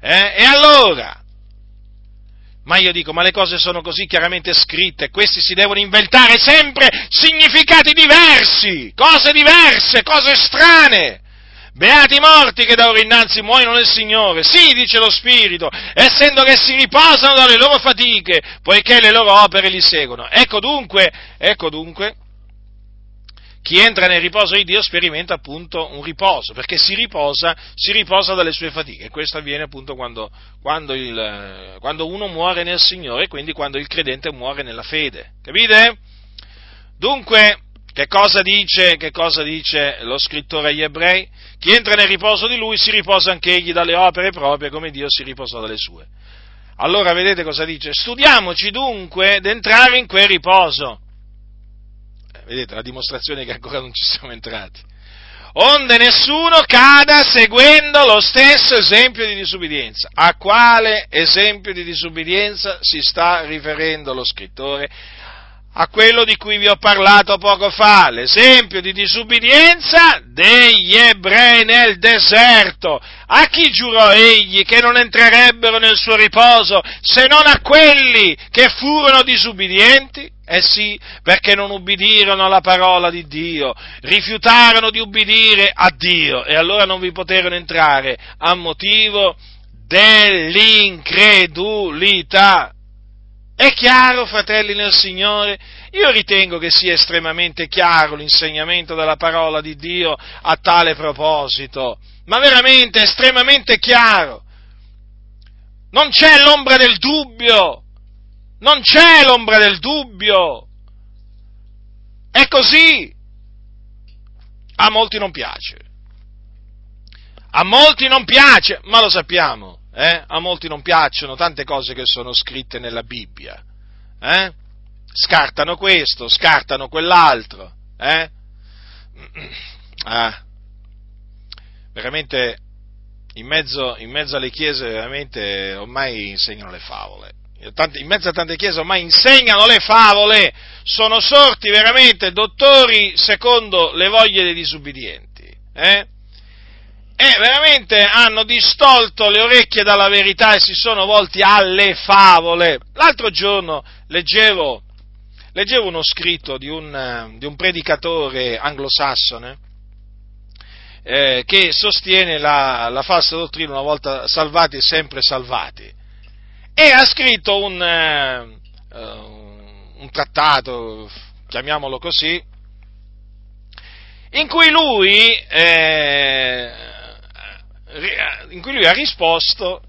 Eh? E allora? Ma io dico, ma le cose sono così chiaramente scritte, questi si devono inventare sempre significati diversi, cose diverse, cose strane. Beati i morti che da ora innanzi muoiono nel Signore. Sì, dice lo Spirito, essendo che si riposano dalle loro fatiche, poiché le loro opere li seguono. Ecco dunque, ecco dunque, chi entra nel riposo di Dio sperimenta appunto un riposo, perché si riposa, si riposa dalle sue fatiche. Questo avviene appunto quando, quando, il, quando uno muore nel Signore, quindi quando il credente muore nella fede. Capite? Dunque, che cosa, dice, che cosa dice lo scrittore agli ebrei? Chi entra nel riposo di lui si riposa anche egli dalle opere proprie come Dio si riposò dalle sue. Allora vedete cosa dice? Studiamoci dunque d'entrare in quel riposo. Eh, vedete la dimostrazione che ancora non ci siamo entrati. Onde nessuno cada seguendo lo stesso esempio di disubbidienza. A quale esempio di disubbidienza si sta riferendo lo scrittore? A quello di cui vi ho parlato poco fa, l'esempio di disubbidienza degli ebrei nel deserto. A chi giurò egli che non entrerebbero nel suo riposo se non a quelli che furono disubbidienti? Eh sì, perché non ubbidirono alla parola di Dio, rifiutarono di ubbidire a Dio e allora non vi poterono entrare a motivo dell'incredulità. È chiaro, fratelli nel Signore? Io ritengo che sia estremamente chiaro l'insegnamento della parola di Dio a tale proposito, ma veramente estremamente chiaro. Non c'è l'ombra del dubbio, non c'è l'ombra del dubbio. È così. A molti non piace. A molti non piace, ma lo sappiamo eh? a molti non piacciono tante cose che sono scritte nella Bibbia, eh? scartano questo, scartano quell'altro, eh? ah. veramente in mezzo, in mezzo, alle chiese veramente ormai insegnano le favole. In mezzo a tante chiese ormai insegnano le favole, sono sorti veramente dottori secondo le voglie dei disubbidienti. Eh? E veramente hanno distolto le orecchie dalla verità e si sono volti alle favole. L'altro giorno leggevo, leggevo uno scritto di un, di un predicatore anglosassone eh, che sostiene la, la, falsa dottrina una volta salvati e sempre salvati e ha scritto un, uh, un trattato, chiamiamolo così, in cui lui eh, in cui lui ha risposto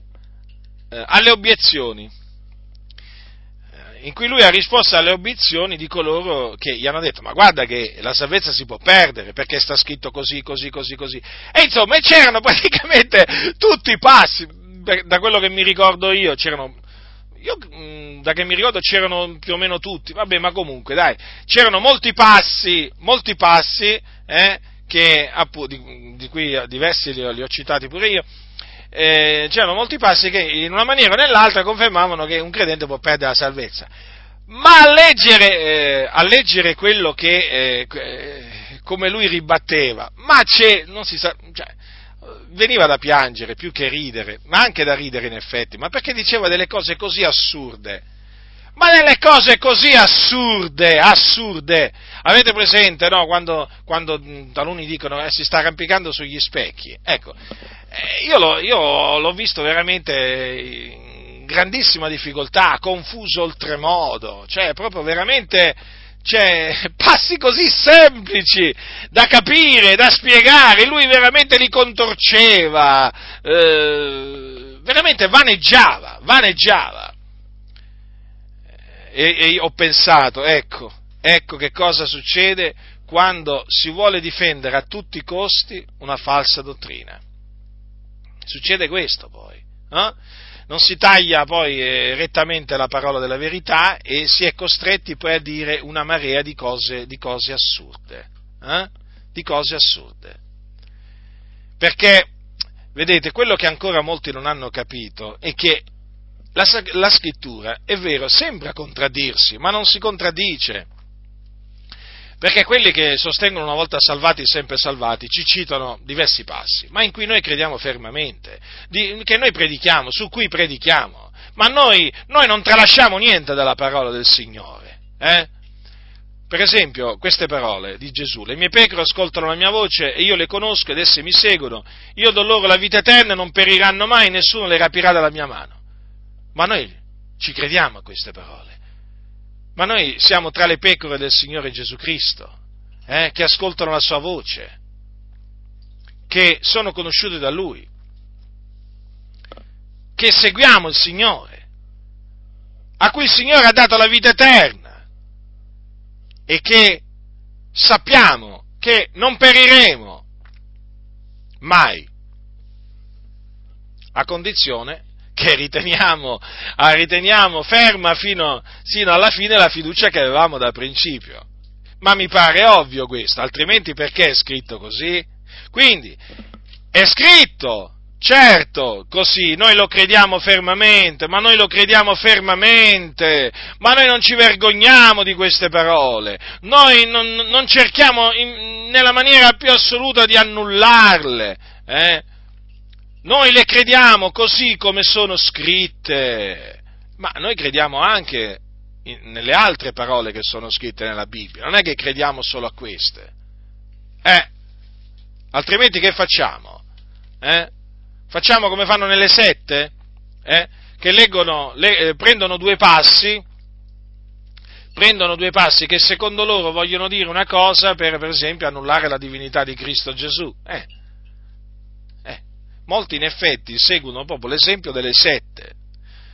eh, alle obiezioni, eh, in cui lui ha risposto alle obiezioni di coloro che gli hanno detto ma guarda che la salvezza si può perdere perché sta scritto così, così, così, così. E insomma c'erano praticamente tutti i passi, da quello che mi ricordo io, c'erano io mm, da che mi ricordo c'erano più o meno tutti, vabbè, ma comunque, dai, c'erano molti passi, molti passi, eh, che, di, cui diversi li ho, li ho, citati pure io, eh, c'erano molti passi che in una maniera o nell'altra confermavano che un credente può perdere la salvezza. Ma a leggere, eh, a leggere quello che, eh, come lui ribatteva, ma c'è, non si sa, cioè, veniva da piangere più che ridere, ma anche da ridere in effetti, ma perché diceva delle cose così assurde ma delle cose così assurde, assurde. Avete presente, no? Quando, quando taluni dicono eh, si sta arrampicando sugli specchi. Ecco, eh, io, l'ho, io l'ho visto veramente in grandissima difficoltà, confuso oltremodo, cioè proprio veramente cioè, passi così semplici da capire, da spiegare, lui veramente li contorceva, eh, veramente vaneggiava, vaneggiava e, e ho pensato, ecco, ecco che cosa succede quando si vuole difendere a tutti i costi una falsa dottrina. Succede questo poi. Eh? Non si taglia poi eh, rettamente la parola della verità e si è costretti poi a dire una marea di cose, di cose assurde. Eh? Di cose assurde. Perché, vedete, quello che ancora molti non hanno capito è che la, la scrittura, è vero, sembra contraddirsi, ma non si contraddice. Perché quelli che sostengono una volta salvati, sempre salvati, ci citano diversi passi, ma in cui noi crediamo fermamente, di, che noi predichiamo, su cui predichiamo. Ma noi, noi non tralasciamo niente dalla parola del Signore. Eh? Per esempio, queste parole di Gesù, le mie pecore ascoltano la mia voce e io le conosco ed esse mi seguono, io do loro la vita eterna e non periranno mai, nessuno le rapirà dalla mia mano. Ma noi ci crediamo a queste parole. Ma noi siamo tra le pecore del Signore Gesù Cristo. eh, che ascoltano la sua voce, che sono conosciuti da Lui, che seguiamo il Signore, a cui il Signore ha dato la vita eterna e che sappiamo che non periremo mai, a condizione che riteniamo, ah, riteniamo ferma fino, fino alla fine la fiducia che avevamo dal principio. Ma mi pare ovvio questo, altrimenti perché è scritto così? Quindi, è scritto, certo, così, noi lo crediamo fermamente, ma noi lo crediamo fermamente, ma noi non ci vergogniamo di queste parole, noi non, non cerchiamo in, nella maniera più assoluta di annullarle, eh? Noi le crediamo così come sono scritte, ma noi crediamo anche nelle altre parole che sono scritte nella Bibbia, non è che crediamo solo a queste. Eh, altrimenti che facciamo? Eh? Facciamo come fanno nelle sette? Eh? Che leggono, le, eh, prendono due passi, prendono due passi che secondo loro vogliono dire una cosa per, per esempio, annullare la divinità di Cristo Gesù. Eh, molti in effetti seguono proprio l'esempio delle sette,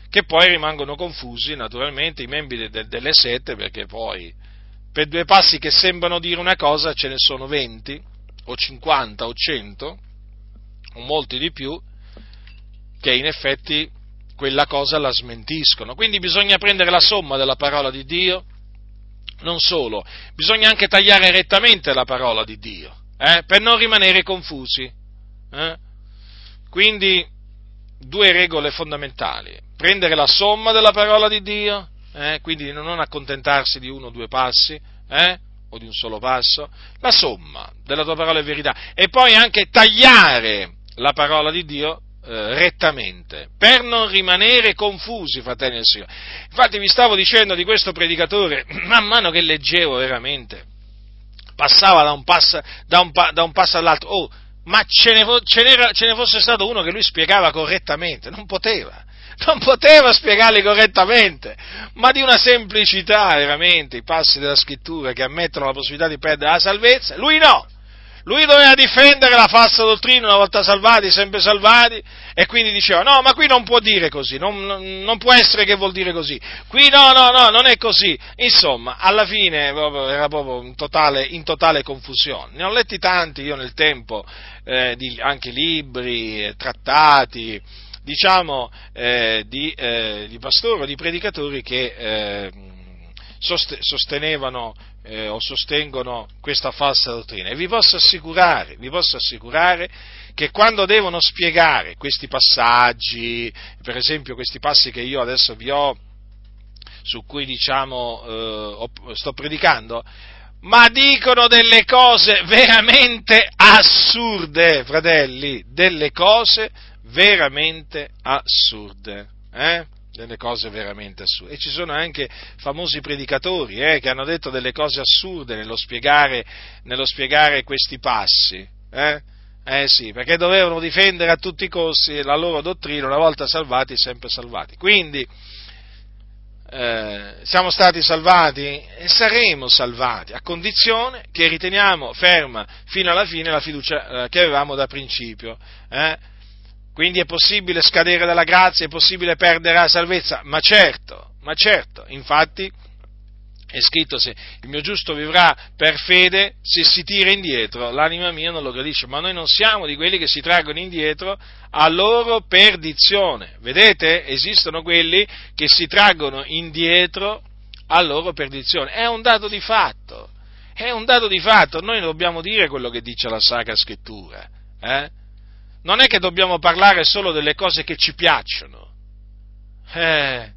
che poi rimangono confusi naturalmente i membri de- de- delle sette perché poi per due passi che sembrano dire una cosa ce ne sono venti o cinquanta o cento o molti di più che in effetti quella cosa la smentiscono. Quindi bisogna prendere la somma della parola di Dio, non solo, bisogna anche tagliare rettamente la parola di Dio, eh, per non rimanere confusi. Eh? Quindi due regole fondamentali. Prendere la somma della parola di Dio, eh, quindi non accontentarsi di uno o due passi, eh, o di un solo passo, la somma della tua parola è verità, e poi anche tagliare la parola di Dio eh, rettamente, per non rimanere confusi, fratelli del Signore. Infatti vi stavo dicendo di questo predicatore, man mano che leggevo veramente, passava da un passo, da un, da un passo all'altro, oh, ma ce ne, ce, ne, fosse stato uno che lui spiegava correttamente, non poteva, non poteva spiegarli correttamente, ma di una semplicità veramente, i passi della scrittura che ammettono la possibilità di perdere la salvezza, lui no, lui doveva difendere la falsa dottrina una volta salvati, sempre salvati, e quindi diceva, no, ma qui non può dire così, non, non può essere che vuol dire così, qui no, no, no, non è così. Insomma, alla fine era proprio in totale, in totale confusione. Ne ho letti tanti io nel tempo, eh, di, anche libri, eh, trattati, diciamo, eh, di, eh, di pastori di predicatori che eh, sostenevano eh, o sostengono questa falsa dottrina. E vi posso assicurare, vi posso assicurare che quando devono spiegare questi passaggi, per esempio questi passi che io adesso vi ho, su cui diciamo eh, sto predicando, ma dicono delle cose veramente assurde, fratelli, delle cose veramente assurde. Eh? Delle cose veramente assurde. E ci sono anche famosi predicatori eh, che hanno detto delle cose assurde nello spiegare, nello spiegare questi passi. Eh? eh? sì, perché dovevano difendere a tutti i costi la loro dottrina, una volta salvati, sempre salvati. Quindi eh, siamo stati salvati e saremo salvati, a condizione che riteniamo ferma fino alla fine la fiducia eh, che avevamo da principio. Eh? Quindi è possibile scadere dalla grazia, è possibile perdere la salvezza? Ma certo, ma certo, infatti è scritto se il mio giusto vivrà per fede, se si tira indietro, l'anima mia non lo gradisce, ma noi non siamo di quelli che si traggono indietro a loro perdizione. Vedete? Esistono quelli che si traggono indietro a loro perdizione. È un dato di fatto. È un dato di fatto. Noi dobbiamo dire quello che dice la Sacra Scrittura. Eh? Non è che dobbiamo parlare solo delle cose che ci piacciono. Eh,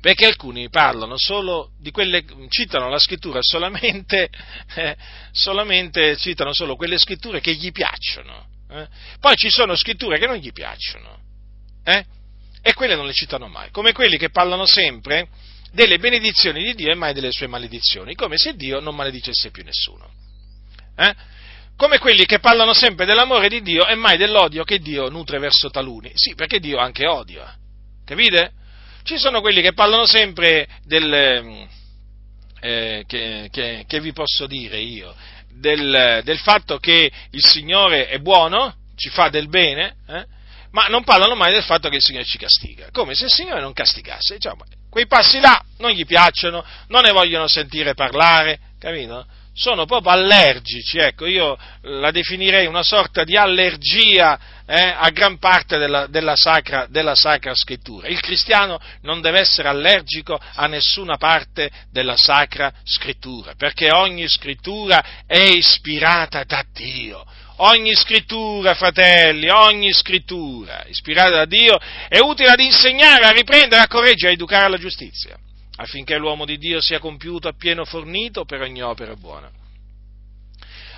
perché alcuni parlano solo di quelle, citano la scrittura solamente, eh, solamente citano solo quelle scritture che gli piacciono. Eh. Poi ci sono scritture che non gli piacciono. Eh, e quelle non le citano mai, come quelli che parlano sempre delle benedizioni di Dio e mai delle sue maledizioni, come se Dio non maledicesse più nessuno. Eh? Come quelli che parlano sempre dell'amore di Dio e mai dell'odio che Dio nutre verso taluni. Sì, perché Dio anche odia. Capite? Ci sono quelli che parlano sempre del, eh, che, che, che, vi posso dire io? Del, del, fatto che il Signore è buono, ci fa del bene, eh? ma non parlano mai del fatto che il Signore ci castiga, come se il Signore non castigasse. Diciamo, quei passi là non gli piacciono, non ne vogliono sentire parlare, capito? Sono proprio allergici, ecco, io la definirei una sorta di allergia eh, a gran parte della, della, sacra, della Sacra Scrittura. Il cristiano non deve essere allergico a nessuna parte della Sacra Scrittura, perché ogni Scrittura è ispirata da Dio Ogni scrittura, fratelli, ogni scrittura ispirata da Dio è utile ad insegnare, a riprendere, a correggere, a educare alla giustizia, affinché l'uomo di Dio sia compiuto appieno fornito per ogni opera buona.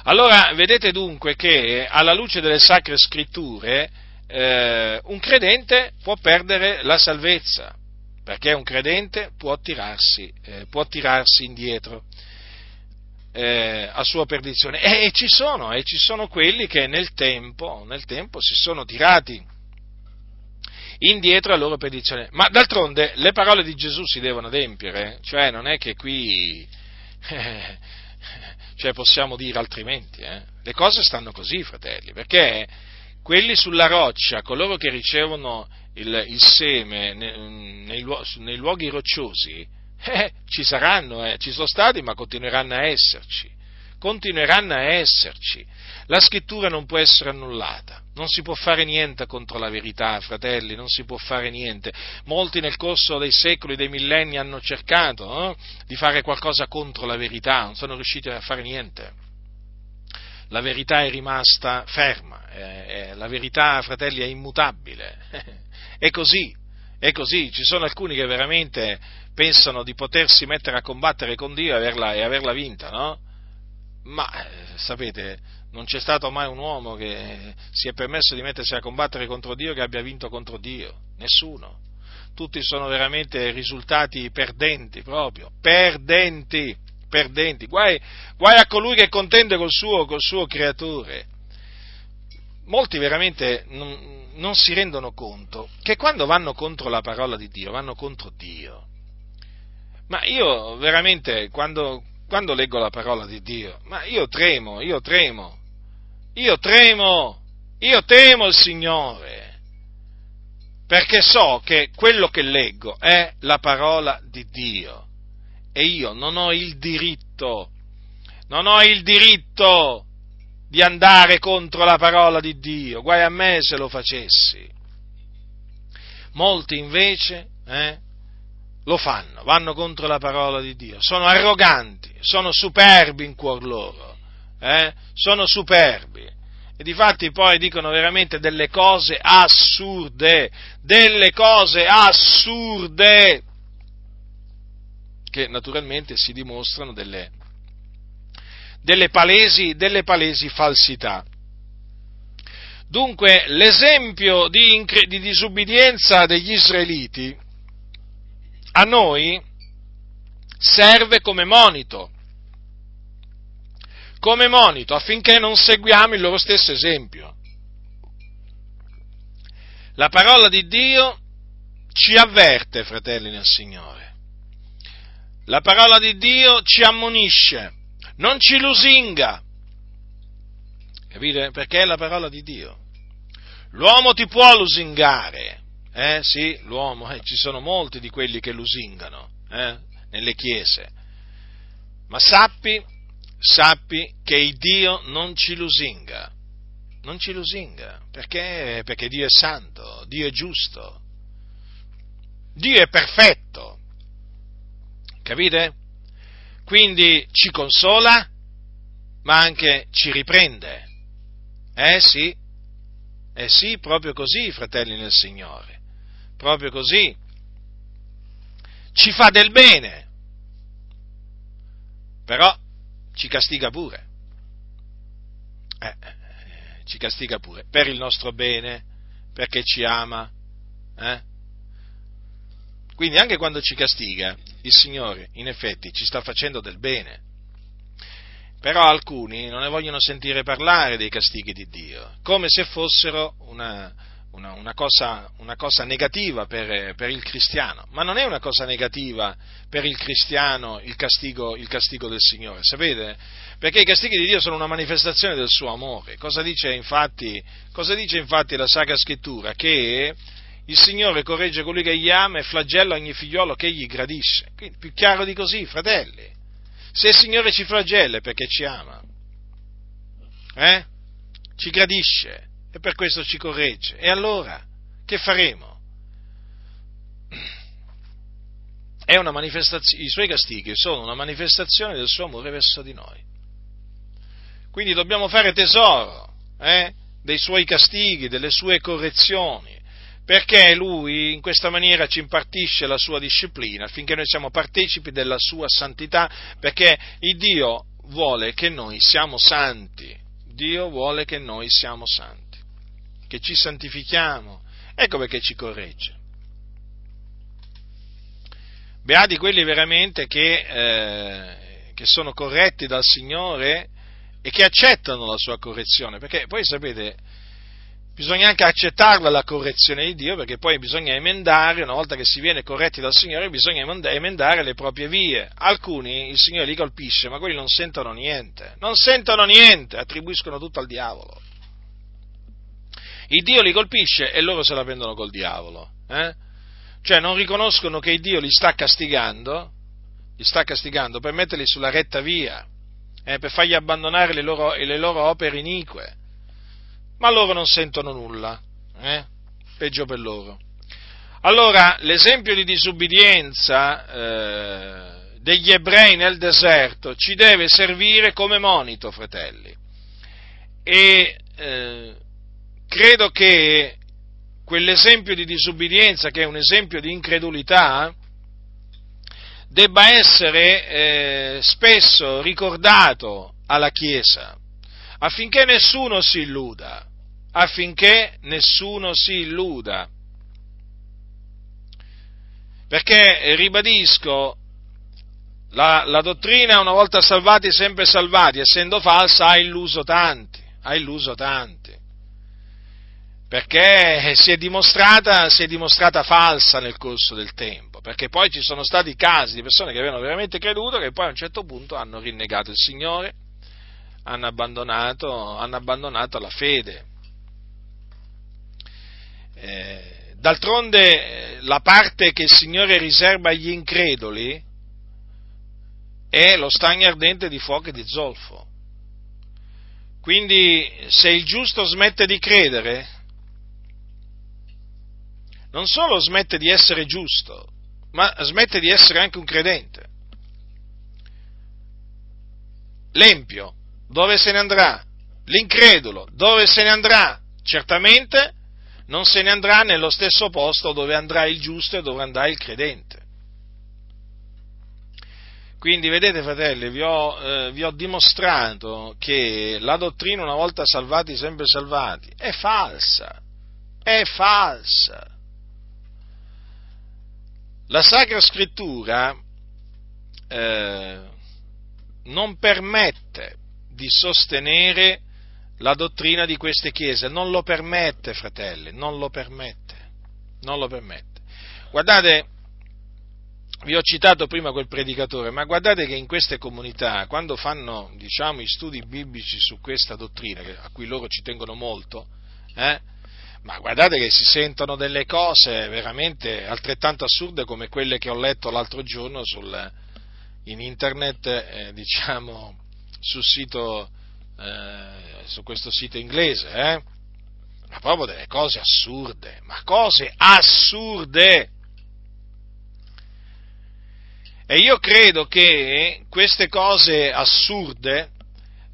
Allora, vedete dunque che alla luce delle sacre scritture eh, un credente può perdere la salvezza, perché un credente può tirarsi, eh, può tirarsi indietro eh, a sua perdizione. E, e, ci sono, e ci sono quelli che nel tempo, nel tempo si sono tirati indietro a loro perdizione. Ma d'altronde le parole di Gesù si devono adempiere, cioè non è che qui eh, cioè possiamo dire altrimenti. Eh. Le cose stanno così, fratelli, perché quelli sulla roccia, coloro che ricevono il, il seme nei, nei, nei luoghi rocciosi, eh, ci saranno, eh, ci sono stati, ma continueranno a esserci. Continueranno a esserci. La scrittura non può essere annullata, non si può fare niente contro la verità, fratelli, non si può fare niente. Molti nel corso dei secoli, dei millenni hanno cercato eh, di fare qualcosa contro la verità, non sono riusciti a fare niente. La verità è rimasta ferma, eh, eh la verità, fratelli, è immutabile. è così, è così, ci sono alcuni che veramente pensano di potersi mettere a combattere con Dio e averla, e averla vinta, no? Ma eh, sapete, non c'è stato mai un uomo che si è permesso di mettersi a combattere contro Dio che abbia vinto contro Dio, nessuno. Tutti sono veramente risultati perdenti proprio, perdenti, perdenti. Guai, guai a colui che contende col suo, col suo creatore. Molti veramente non, non si rendono conto che quando vanno contro la parola di Dio, vanno contro Dio ma io veramente, quando, quando leggo la parola di Dio, ma io tremo, io tremo, io tremo, io temo il Signore, perché so che quello che leggo è la parola di Dio e io non ho il diritto, non ho il diritto di andare contro la parola di Dio, guai a me se lo facessi. Molti invece eh, lo fanno, vanno contro la parola di Dio, sono arroganti, sono superbi in cuor loro, eh? sono superbi. E difatti poi dicono veramente delle cose assurde, delle cose assurde, che naturalmente si dimostrano delle, delle, palesi, delle palesi falsità. Dunque, l'esempio di, di disubbidienza degli israeliti a noi serve come monito, come monito affinché non seguiamo il loro stesso esempio. La parola di Dio ci avverte, fratelli nel Signore. La parola di Dio ci ammonisce, non ci lusinga. Capite? Perché è la parola di Dio. L'uomo ti può lusingare, eh sì, l'uomo, eh, ci sono molti di quelli che lusingano eh, nelle chiese. Ma sappi, sappi che il Dio non ci lusinga. Non ci lusinga. Perché? Perché Dio è santo, Dio è giusto. Dio è perfetto. Capite? Quindi ci consola, ma anche ci riprende. Eh sì, eh sì, proprio così, fratelli nel Signore proprio così, ci fa del bene, però ci castiga pure. Eh, ci castiga pure per il nostro bene, perché ci ama. Eh? Quindi anche quando ci castiga, il Signore in effetti ci sta facendo del bene. Però alcuni non ne vogliono sentire parlare dei castighi di Dio, come se fossero una, una, una, cosa, una cosa, negativa per, per, il cristiano, ma non è una cosa negativa per il cristiano il castigo, il castigo, del Signore, sapete? Perché i castighi di Dio sono una manifestazione del suo amore. Cosa dice infatti, cosa dice infatti la Sacra Scrittura? Che il Signore corregge colui che gli ama e flagella ogni figliolo che gli gradisce. Quindi, più chiaro di così, fratelli. Se il Signore ci flagella è perché ci ama. Eh? Ci gradisce e per questo ci corregge. E allora, che faremo? I suoi castighi sono una manifestazione del suo amore verso di noi. Quindi dobbiamo fare tesoro eh, dei suoi castighi, delle sue correzioni, perché lui in questa maniera ci impartisce la sua disciplina affinché noi siamo partecipi della sua santità, perché Dio vuole che noi siamo santi, Dio vuole che noi siamo santi che ci santifichiamo. Ecco perché ci corregge. Beati quelli veramente che, eh, che sono corretti dal Signore e che accettano la sua correzione, perché poi sapete, bisogna anche accettarla la correzione di Dio, perché poi bisogna emendare, una volta che si viene corretti dal Signore, bisogna emendare le proprie vie. Alcuni il Signore li colpisce, ma quelli non sentono niente, non sentono niente, attribuiscono tutto al diavolo. Il Dio li colpisce e loro se la prendono col diavolo. Eh? Cioè non riconoscono che il Dio li sta castigando, li sta castigando per metterli sulla retta via, eh, per fargli abbandonare le loro, le loro, opere inique. Ma loro non sentono nulla, eh? peggio per loro. Allora, l'esempio di disubbidienza eh, degli ebrei nel deserto ci deve servire come monito, fratelli. E eh, credo che quell'esempio di disubbidienza, che è un esempio di incredulità, debba essere eh, spesso ricordato alla Chiesa, affinché nessuno si illuda, affinché nessuno si illuda. Perché, ribadisco, la, la, dottrina una volta salvati, sempre salvati, essendo falsa, ha illuso tanti, ha illuso tanti perché si è, dimostrata, si è dimostrata falsa nel corso del tempo, perché poi ci sono stati casi di persone che avevano veramente creduto che poi a un certo punto hanno rinnegato il Signore, hanno abbandonato, hanno abbandonato la fede. Eh, d'altronde la parte che il Signore riserva agli increduli è lo stagno ardente di fuoco e di zolfo. Quindi se il giusto smette di credere, non solo smette di essere giusto, ma smette di essere anche un credente. L'empio, dove se ne andrà? L'incredulo, dove se ne andrà? Certamente non se ne andrà nello stesso posto dove andrà il giusto e dove andrà il credente. Quindi vedete fratelli, vi ho, eh, vi ho, dimostrato che la dottrina una volta salvati, sempre salvati, è falsa, è falsa. La Sacra Scrittura eh, non permette di sostenere la dottrina di queste chiese, non lo permette, fratelli, non lo permette, non lo permette. Guardate, vi ho citato prima quel predicatore, ma guardate che in queste comunità, quando fanno, diciamo, i studi biblici su questa dottrina, a cui loro ci tengono molto, eh, ma guardate che si sentono delle cose veramente altrettanto assurde come quelle che ho letto l'altro giorno sul, in internet, eh, diciamo, sul sito, eh, su questo sito inglese, eh? ma proprio delle cose assurde, ma cose assurde! E io credo che queste cose assurde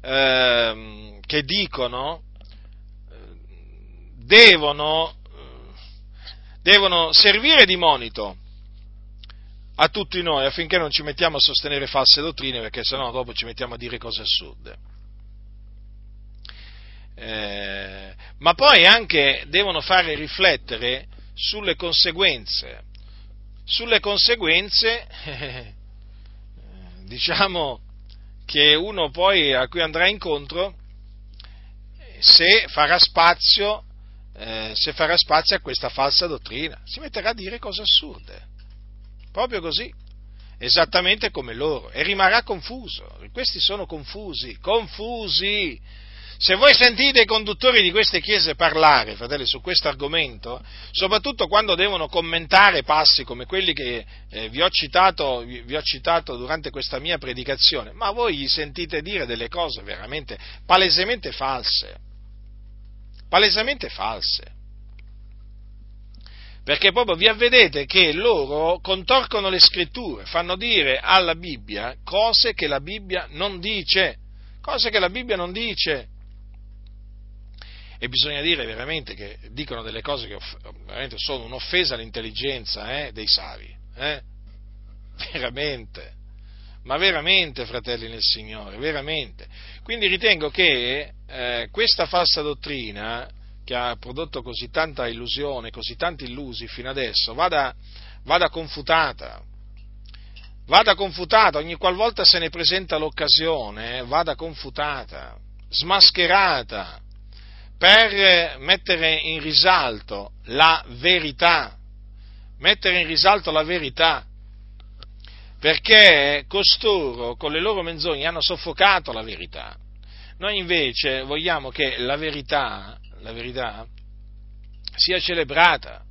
eh, che dicono devono, devono servire di monito a tutti noi affinché non ci mettiamo a sostenere false dottrine perché sennò dopo ci mettiamo a dire cose assurde. Eh, ma poi anche devono fare riflettere sulle conseguenze, sulle conseguenze eh, diciamo che uno poi a cui andrà incontro se farà spazio eh, se farà spazio a questa falsa dottrina, si metterà a dire cose assurde, proprio così, esattamente come loro, e rimarrà confuso. Questi sono confusi, confusi. Se voi sentite i conduttori di queste chiese parlare, fratelli, su questo argomento, soprattutto quando devono commentare passi come quelli che eh, vi, ho citato, vi, ho citato, durante questa mia predicazione, ma voi gli sentite dire delle cose veramente palesemente false, palesemente false. Perché proprio vi avvedete che loro contorcono le scritture, fanno dire alla Bibbia cose che la Bibbia non dice, cose che la Bibbia non dice e bisogna dire veramente che dicono delle cose che veramente sono un'offesa all'intelligenza eh, dei savi, eh? veramente, ma veramente, fratelli nel Signore, veramente. Quindi ritengo che eh, questa falsa dottrina, che ha prodotto così tanta illusione, così tanti illusi fino adesso, vada, vada confutata, vada confutata, ogni qualvolta se ne presenta l'occasione, eh, vada confutata, smascherata, per mettere in risalto la verità, mettere in risalto la verità, perché costoro con le loro menzogne hanno soffocato la verità. Noi invece vogliamo che la verità, la verità sia celebrata,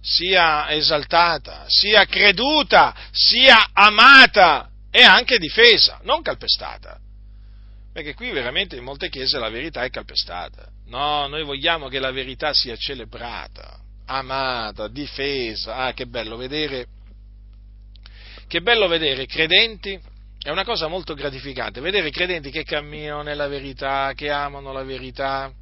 sia esaltata, sia creduta, sia amata e anche difesa, non calpestata. Perché qui veramente in molte chiese la verità è calpestata. No, noi vogliamo che la verità sia celebrata, amata, difesa. Ah, che bello vedere, che bello vedere credenti, è una cosa molto gratificante, vedere credenti che camminano nella verità, che amano la verità,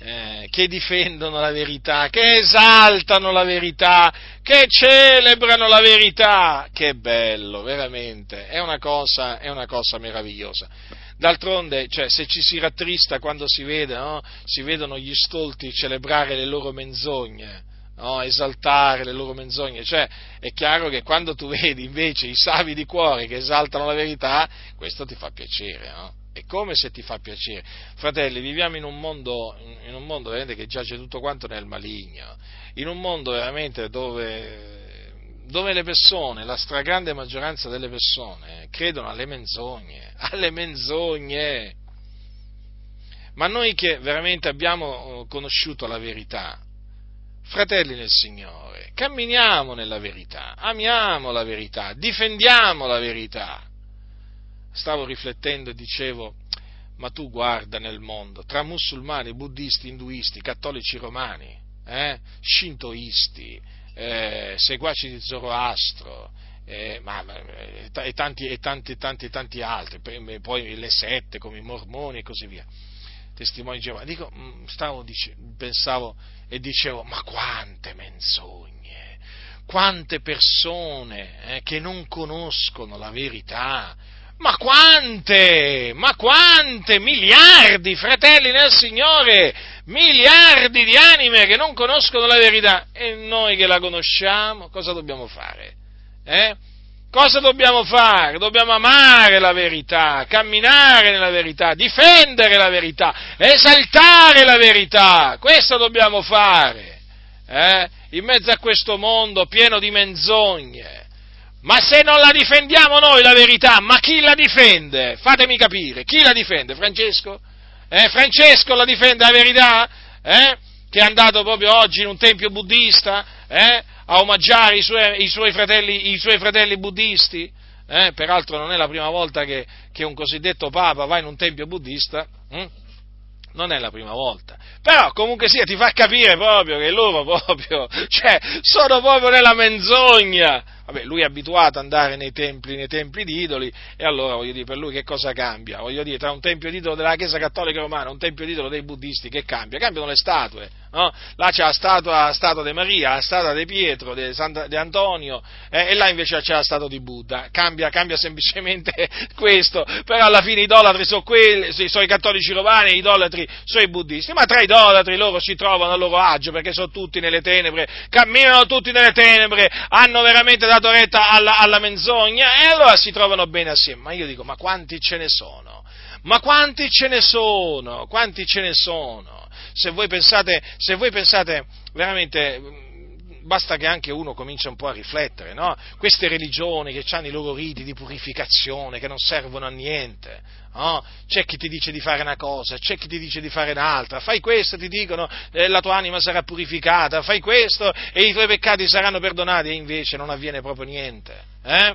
eh, che difendono la verità, che esaltano la verità, che celebrano la verità. Che bello, veramente, è una cosa, è una cosa meravigliosa. D'altronde, cioè, se ci si rattrista quando si, vede, no? si vedono gli stolti celebrare le loro menzogne, no? esaltare le loro menzogne, cioè, è chiaro che quando tu vedi invece i savi di cuore che esaltano la verità, questo ti fa piacere, no? È come se ti fa piacere. Fratelli, viviamo in un mondo, in un mondo veramente che giace tutto quanto nel maligno, in un mondo veramente dove, dove le persone, la stragrande maggioranza delle persone, credono alle menzogne alle menzogne. Ma noi che veramente abbiamo conosciuto la verità, fratelli nel Signore, camminiamo nella verità, amiamo la verità, difendiamo la verità. Stavo riflettendo e dicevo, ma tu guarda nel mondo, tra musulmani, buddisti, induisti, cattolici romani, eh, shintoisti, eh, seguaci di Zoroastro, eh, ma, e, tanti, e tanti, tanti, tanti altri, poi le sette come i mormoni e così via, testimoni di Geova. Dico, mm, stavo, dice, pensavo e dicevo, ma quante menzogne, quante persone eh, che non conoscono la verità, ma quante, ma quante miliardi, fratelli nel Signore, miliardi di anime che non conoscono la verità e noi che la conosciamo, cosa dobbiamo fare? Eh? Cosa dobbiamo fare? Dobbiamo amare la verità, camminare nella verità, difendere la verità, esaltare la verità. Questo dobbiamo fare. Eh? In mezzo a questo mondo pieno di menzogne. Ma se non la difendiamo noi la verità, ma chi la difende? Fatemi capire, chi la difende? Francesco? Eh, Francesco la difende la verità? Eh? Che è andato proprio oggi in un tempio buddista? Eh? A omaggiare i suoi, i suoi, fratelli, i suoi fratelli, buddisti? Eh? Peraltro non è la prima volta che, che, un cosiddetto papa va in un tempio buddista. Hm? Non è la prima volta. Però comunque sia, ti fa capire proprio che loro proprio, cioè, sono proprio nella menzogna. Vabbè, lui è abituato ad andare nei templi, nei templi di idoli, e allora voglio dire, per lui che cosa cambia? Voglio dire, tra un tempio di idolo della Chiesa Cattolica Romana e un tempio di idolo dei buddisti, che cambia? Cambiano le statue, no? Là c'è la statua, statua di Maria, la statua di Pietro, di, Santa, di Antonio, eh, e là invece c'è la statua di Buddha. Cambia, cambia semplicemente questo, però alla fine idolatri sono quelli, sono i cattolici romani, idolatri sono i buddisti, ma tra i idolatri loro si trovano a loro agio, perché sono tutti nelle tenebre, camminano tutti nelle tenebre, hanno veramente dato retta alla, alla, menzogna e allora si trovano bene assieme. Ma io dico, ma quanti ce ne sono? Ma quanti ce ne sono? Quanti ce ne sono? Se voi pensate, se voi pensate veramente basta che anche uno comincia un po' a riflettere, no? Queste religioni che hanno i loro riti di purificazione, che non servono a niente, no? C'è chi ti dice di fare una cosa, c'è chi ti dice di fare un'altra, fai questo, ti dicono, eh, la tua anima sarà purificata, fai questo e i tuoi peccati saranno perdonati, e invece non avviene proprio niente, eh?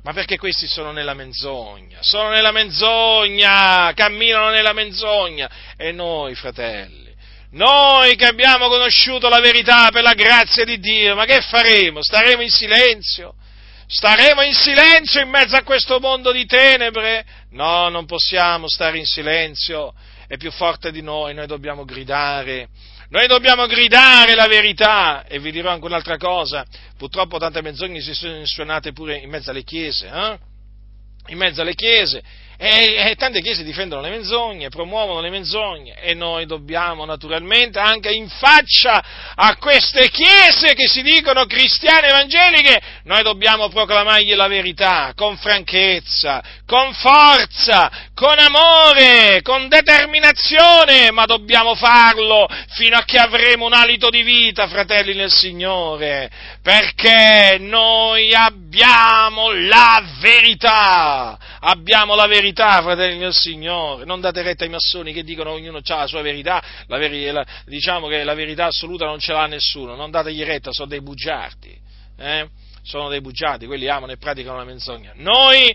Ma perché questi sono nella menzogna? Sono nella menzogna, camminano nella menzogna. E noi, fratelli, noi che abbiamo conosciuto la verità per la grazia di Dio, ma che faremo? Staremo in silenzio? Staremo in silenzio in mezzo a questo mondo di tenebre? No, non possiamo stare in silenzio, è più forte di noi, noi dobbiamo gridare, noi dobbiamo gridare la verità. E vi dirò anche un'altra cosa, purtroppo tante menzogne si sono suonate pure in mezzo alle chiese, eh? in mezzo alle chiese, e, e, tante chiese difendono le menzogne, promuovono le menzogne e noi dobbiamo naturalmente anche in faccia a queste chiese che si dicono cristiane evangeliche, noi dobbiamo proclamargli la verità con franchezza, con forza, con amore, con determinazione, ma dobbiamo farlo fino a che avremo un alito di vita, fratelli nel Signore, perché noi abbiamo la verità, abbiamo la verità fratelli del Signore, non date retta ai massoni che dicono ognuno ha la sua verità, la veri, la, diciamo che la verità assoluta non ce l'ha nessuno, non dategli retta, sono dei bugiardi, eh? sono dei bugiardi, quelli amano e praticano la menzogna. Noi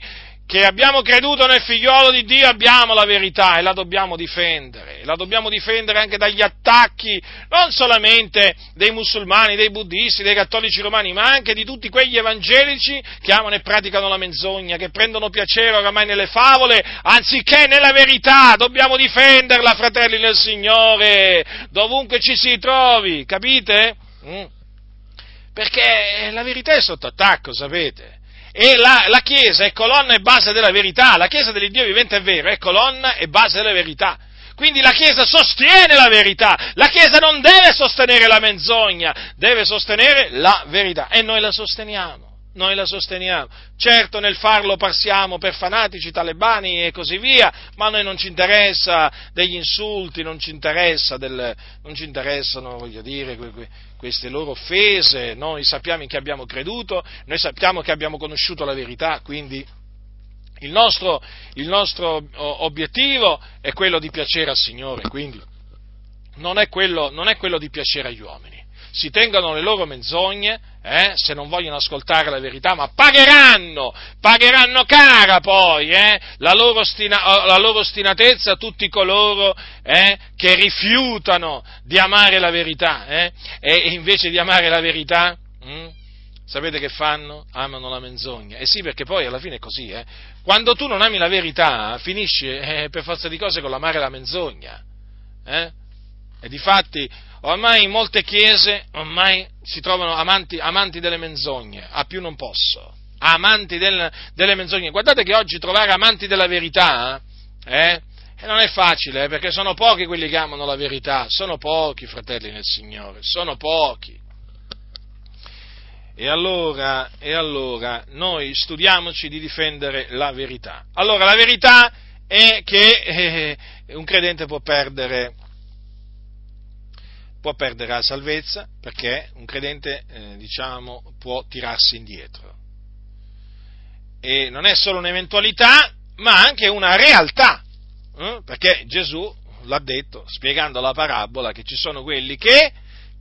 che abbiamo creduto nel figliolo di Dio abbiamo la verità e la dobbiamo difendere, la dobbiamo difendere anche dagli attacchi non solamente dei musulmani, dei buddisti, dei cattolici romani, ma anche di tutti quegli evangelici che amano e praticano la menzogna, che prendono piacere oramai nelle favole anziché nella verità, dobbiamo difenderla, fratelli nel Signore, dovunque ci si trovi, capite? Mm. Perché la verità è sotto attacco, sapete? E la, la, Chiesa è colonna e base della verità, la Chiesa dell'Iddio vivente è vero, è colonna e base della verità. Quindi la Chiesa sostiene la verità, la Chiesa non deve sostenere la menzogna, deve sostenere la verità e noi la sosteniamo noi la sosteniamo. Certo nel farlo passiamo per fanatici, talebani e così via, ma a noi non ci interessa degli insulti, non ci, interessa del, non ci interessano, voglio dire, queste loro offese, noi sappiamo in che abbiamo creduto, noi sappiamo che abbiamo conosciuto la verità, quindi il nostro, il nostro obiettivo è quello di piacere al Signore, quindi non è quello, non è quello di piacere agli uomini si tengano le loro menzogne, eh, se non vogliono ascoltare la verità, ma pagheranno, pagheranno cara poi eh, la, loro ostina, la, loro ostinatezza a tutti coloro eh, che rifiutano di amare la verità eh, e invece di amare la verità. Hm, sapete che fanno? Amano la menzogna. E sì, perché poi alla fine è così, eh. Quando tu non ami la verità, finisci eh, per forza di cose con l'amare la menzogna. Eh? E difatti ormai in molte chiese ormai si trovano amanti, amanti delle menzogne, a più non posso, amanti del, delle menzogne. Guardate che oggi trovare amanti della verità, eh, eh non è facile, eh, perché sono pochi quelli che amano la verità, sono pochi fratelli nel Signore, sono pochi. E allora, e allora noi studiamoci di difendere la verità. Allora la verità è che eh, un credente può perdere può perdere la salvezza perché un credente, eh, diciamo, può tirarsi indietro. E non è solo un'eventualità, ma anche una realtà, eh? perché Gesù l'ha detto spiegando la parabola che ci sono quelli che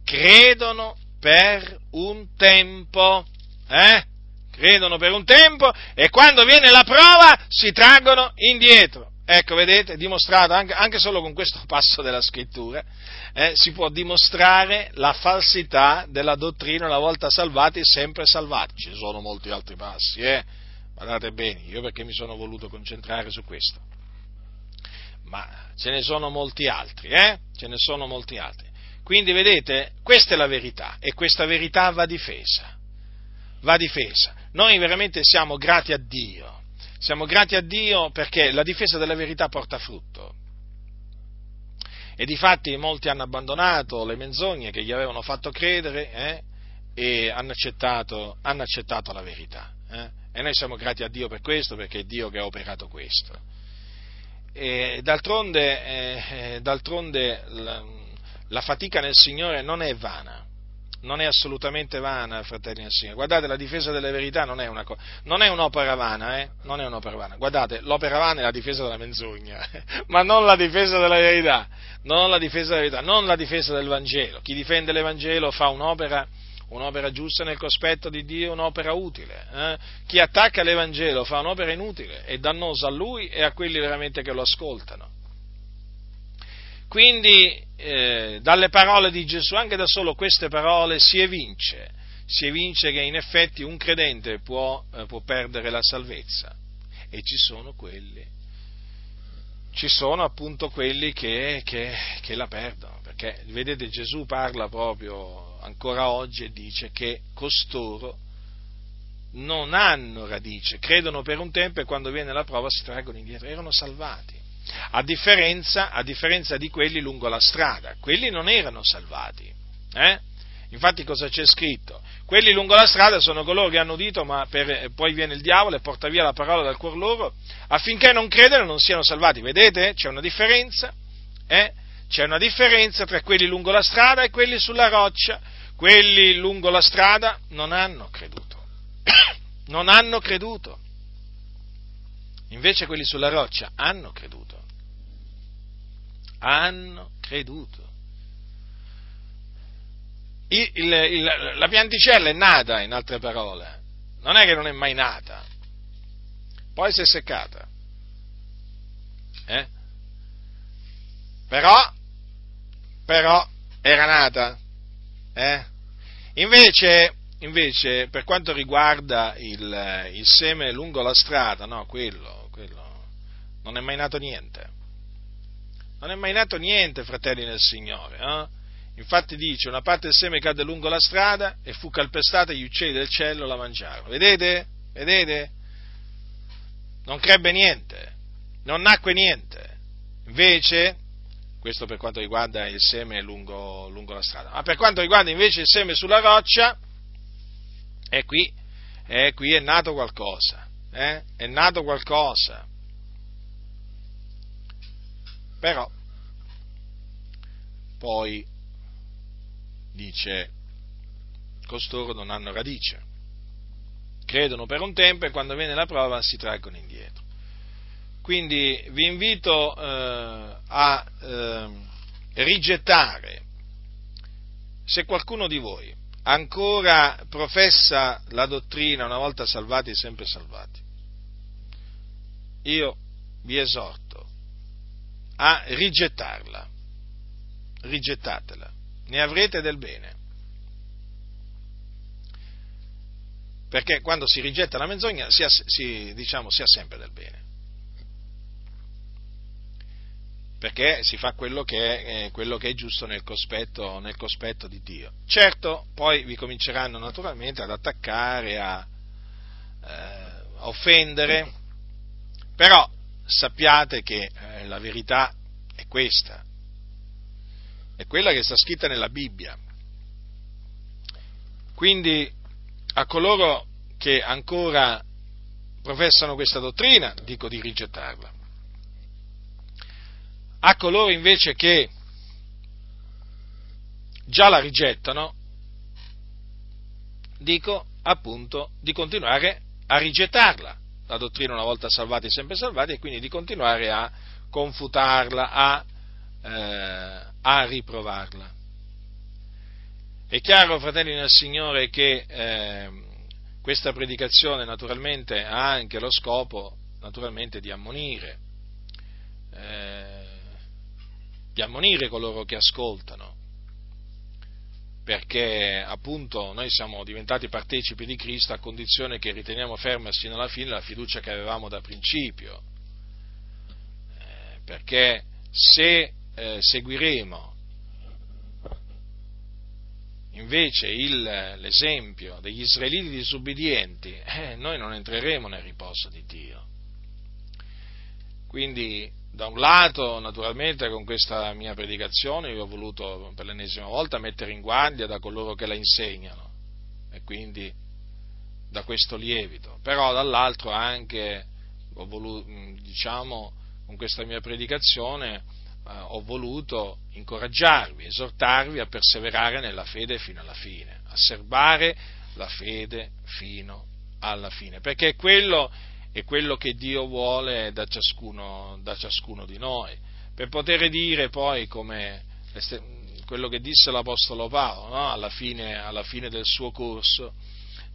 credono per un tempo, eh? credono per un tempo e quando viene la prova si traggono indietro. Ecco, vedete, dimostrato anche, anche solo con questo passo della scrittura, eh, si può dimostrare la falsità della dottrina una volta salvati sempre salvati. Ci sono molti altri passi, eh? guardate bene, io perché mi sono voluto concentrare su questo. Ma ce ne sono molti altri, eh? Ce ne sono molti altri. Quindi vedete, questa è la verità e questa verità va difesa. Va difesa. Noi veramente siamo grati a Dio. Siamo grati a Dio perché la difesa della verità porta frutto. E difatti molti hanno abbandonato le menzogne che gli avevano fatto credere eh, e hanno accettato, hanno accettato la verità. Eh. E noi siamo grati a Dio per questo, perché è Dio che ha operato questo. e d'altronde, eh, d'altronde la, la fatica nel Signore non è vana, non è assolutamente vana, fratelli del Signore. Guardate, la difesa delle verità non è, una, non è un'opera vana, eh? Non è un'opera vana. Guardate, l'opera vana è la difesa della menzogna, ma non la difesa della verità, non la difesa della verità, non la difesa del Vangelo. Chi difende l'Evangelo fa un'opera, un'opera giusta nel cospetto di Dio, un'opera utile. Eh? Chi attacca l'Evangelo fa un'opera inutile e dannosa a lui e a quelli veramente che lo ascoltano. Quindi eh, dalle parole di Gesù, anche da solo queste parole, si evince, si evince che in effetti un credente può, eh, può perdere la salvezza. E ci sono quelli, ci sono appunto quelli che, che, che la perdono, perché vedete Gesù parla proprio ancora oggi e dice che costoro non hanno radice, credono per un tempo e quando viene la prova si traggono indietro, erano salvati a differenza, a differenza di quelli lungo la strada. Quelli non erano salvati. Eh? Infatti cosa c'è scritto? Quelli lungo la strada sono coloro che hanno udito, ma per, poi viene il diavolo e porta via la parola dal cuor loro, affinché non credano non siano salvati. Vedete? C'è una differenza. Eh? C'è una differenza tra quelli lungo la strada e quelli sulla roccia. Quelli lungo la strada non hanno creduto. non hanno creduto. Invece quelli sulla roccia hanno creduto. Hanno creduto. Il, il, il, la pianticella è nata, in altre parole. Non è che non è mai nata. Poi si è seccata. Eh? Però, però, era nata. Eh? Invece, invece, per quanto riguarda il, il, seme lungo la strada, no, quello, non è mai nato niente. Non è mai nato niente, fratelli nel Signore. Eh? Infatti dice, una parte del seme cadde lungo la strada e fu calpestata e gli uccelli del cielo la mangiarono. Vedete? Vedete? Non crebbe niente, non nacque niente. Invece, questo per quanto riguarda il seme lungo, lungo la strada, ma per quanto riguarda invece il seme sulla roccia, è qui, è qui è nato qualcosa eh? è nato qualcosa. Però poi dice, costoro non hanno radice, credono per un tempo e quando viene la prova si traggono indietro. Quindi vi invito eh, a eh, rigettare, se qualcuno di voi ancora professa la dottrina una volta salvati, sempre salvati, io vi esorto a rigettarla, rigettatela, ne avrete del bene. Perché quando si rigetta la menzogna si ha, si, diciamo, si ha sempre del bene. perché si fa quello che è, eh, quello che è giusto nel cospetto, nel cospetto, di Dio. Certo, poi vi cominceranno naturalmente ad attaccare, a, eh, a offendere, però sappiate che eh, la verità è questa, è quella che sta scritta nella Bibbia. Quindi a coloro che ancora professano questa dottrina dico di rigettarla. A coloro invece che già la rigettano, dico appunto di continuare a rigettarla la dottrina una volta salvati sempre salvati e quindi di continuare a confutarla, a, eh, a riprovarla. È chiaro, fratelli nel Signore, che eh, questa predicazione naturalmente ha anche lo scopo naturalmente di ammonire, eh, di ammonire coloro che ascoltano, perché appunto noi siamo diventati partecipi di Cristo a condizione che riteniamo ferma sino alla fine la fiducia che avevamo da principio, eh, perché se eh, seguiremo invece il, l'esempio degli israeliti disubbidienti, eh, noi non entreremo nel riposo di Dio. Quindi da un lato, naturalmente, con questa mia predicazione io ho voluto per l'ennesima volta mettere in guardia da coloro che la insegnano e quindi da questo lievito, però dall'altro anche ho voluto, diciamo, con questa mia predicazione eh, ho voluto incoraggiarvi, esortarvi a perseverare nella fede fino alla fine, a serbare la fede fino alla fine, perché quello è quello che Dio vuole da ciascuno, da ciascuno di noi, per poter dire poi come quello che disse l'Apostolo Paolo no? alla, fine, alla, fine, del suo corso,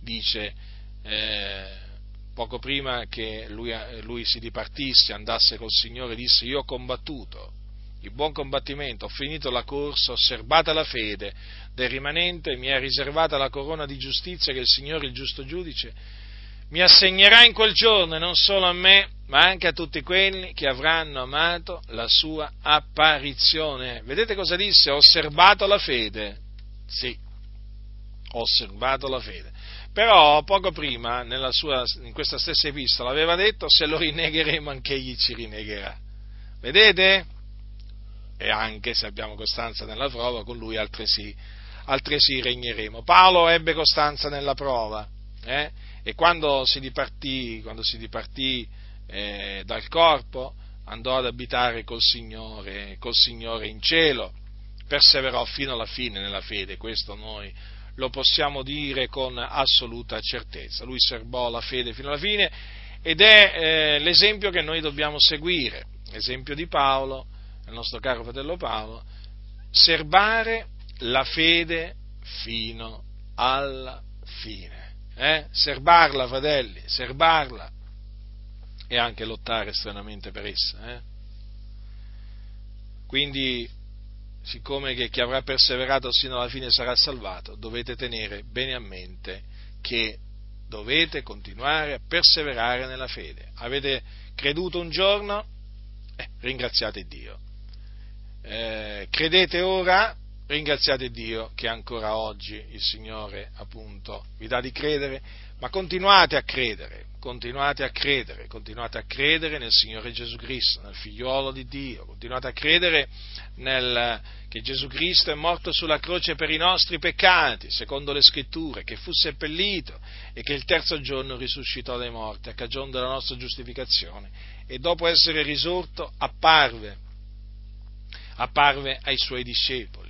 dice eh, poco prima che lui, lui si dipartisse, andasse col Signore, disse io ho combattuto il buon combattimento, ho finito la corsa, ho serbata la fede del rimanente, mi è riservata la corona di giustizia che il Signore, il giusto giudice, mi assegnerà in quel giorno non solo a me, ma anche a tutti quelli che avranno amato la sua apparizione. Vedete cosa disse? Ho osservato la fede. Sì, ho osservato la fede. Però poco prima, sua, in questa stessa epistola, aveva detto se lo rinnegheremo anche egli ci rinnegherà. Vedete? E anche se abbiamo costanza nella prova, con lui altresì, altresì regneremo. Paolo ebbe costanza nella prova. Eh? E quando si dipartì, quando si dipartì eh, dal corpo andò ad abitare col Signore, col Signore in cielo, perseverò fino alla fine nella fede, questo noi lo possiamo dire con assoluta certezza. Lui serbò la fede fino alla fine ed è eh, l'esempio che noi dobbiamo seguire, l'esempio di Paolo, il nostro caro fratello Paolo, serbare la fede fino alla fine eh? serbarla, fratelli, serbarla e anche lottare stranamente per essa. Eh? Quindi, siccome che chi avrà perseverato sino alla fine sarà salvato, dovete tenere bene a mente che dovete continuare a perseverare nella fede. Avete creduto un giorno? Eh, ringraziate Dio. Eh, credete ora? Ringraziate Dio che ancora oggi il Signore appunto vi dà di credere, ma continuate a credere, continuate a credere, continuate a credere nel Signore Gesù Cristo, nel figliuolo di Dio, continuate a credere nel, che Gesù Cristo è morto sulla croce per i nostri peccati, secondo le scritture, che fu seppellito e che il terzo giorno risuscitò dai morti a cagione della nostra giustificazione e dopo essere risorto apparve, apparve ai suoi discepoli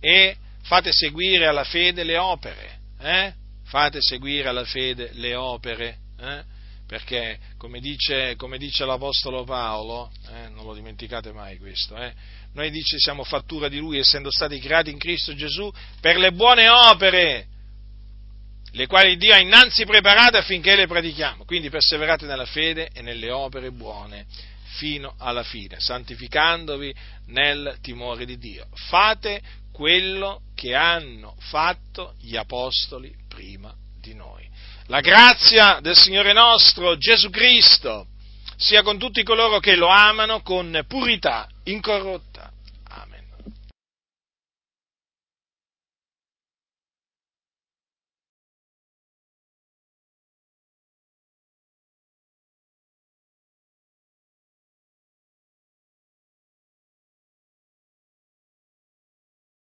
e fate seguire alla fede le opere, eh? fate seguire alla fede le opere, eh? perché come dice, come dice, l'Apostolo Paolo, eh, non lo dimenticate mai questo, eh? noi dice siamo fattura di Lui essendo stati creati in Cristo Gesù per le buone opere, le quali Dio ha innanzi preparate affinché le pratichiamo, quindi perseverate nella fede e nelle opere buone fino alla fine, santificandovi nel timore di Dio. Fate quello che hanno fatto gli apostoli prima di noi. La grazia del Signore nostro Gesù Cristo sia con tutti coloro che lo amano con purità incorrotta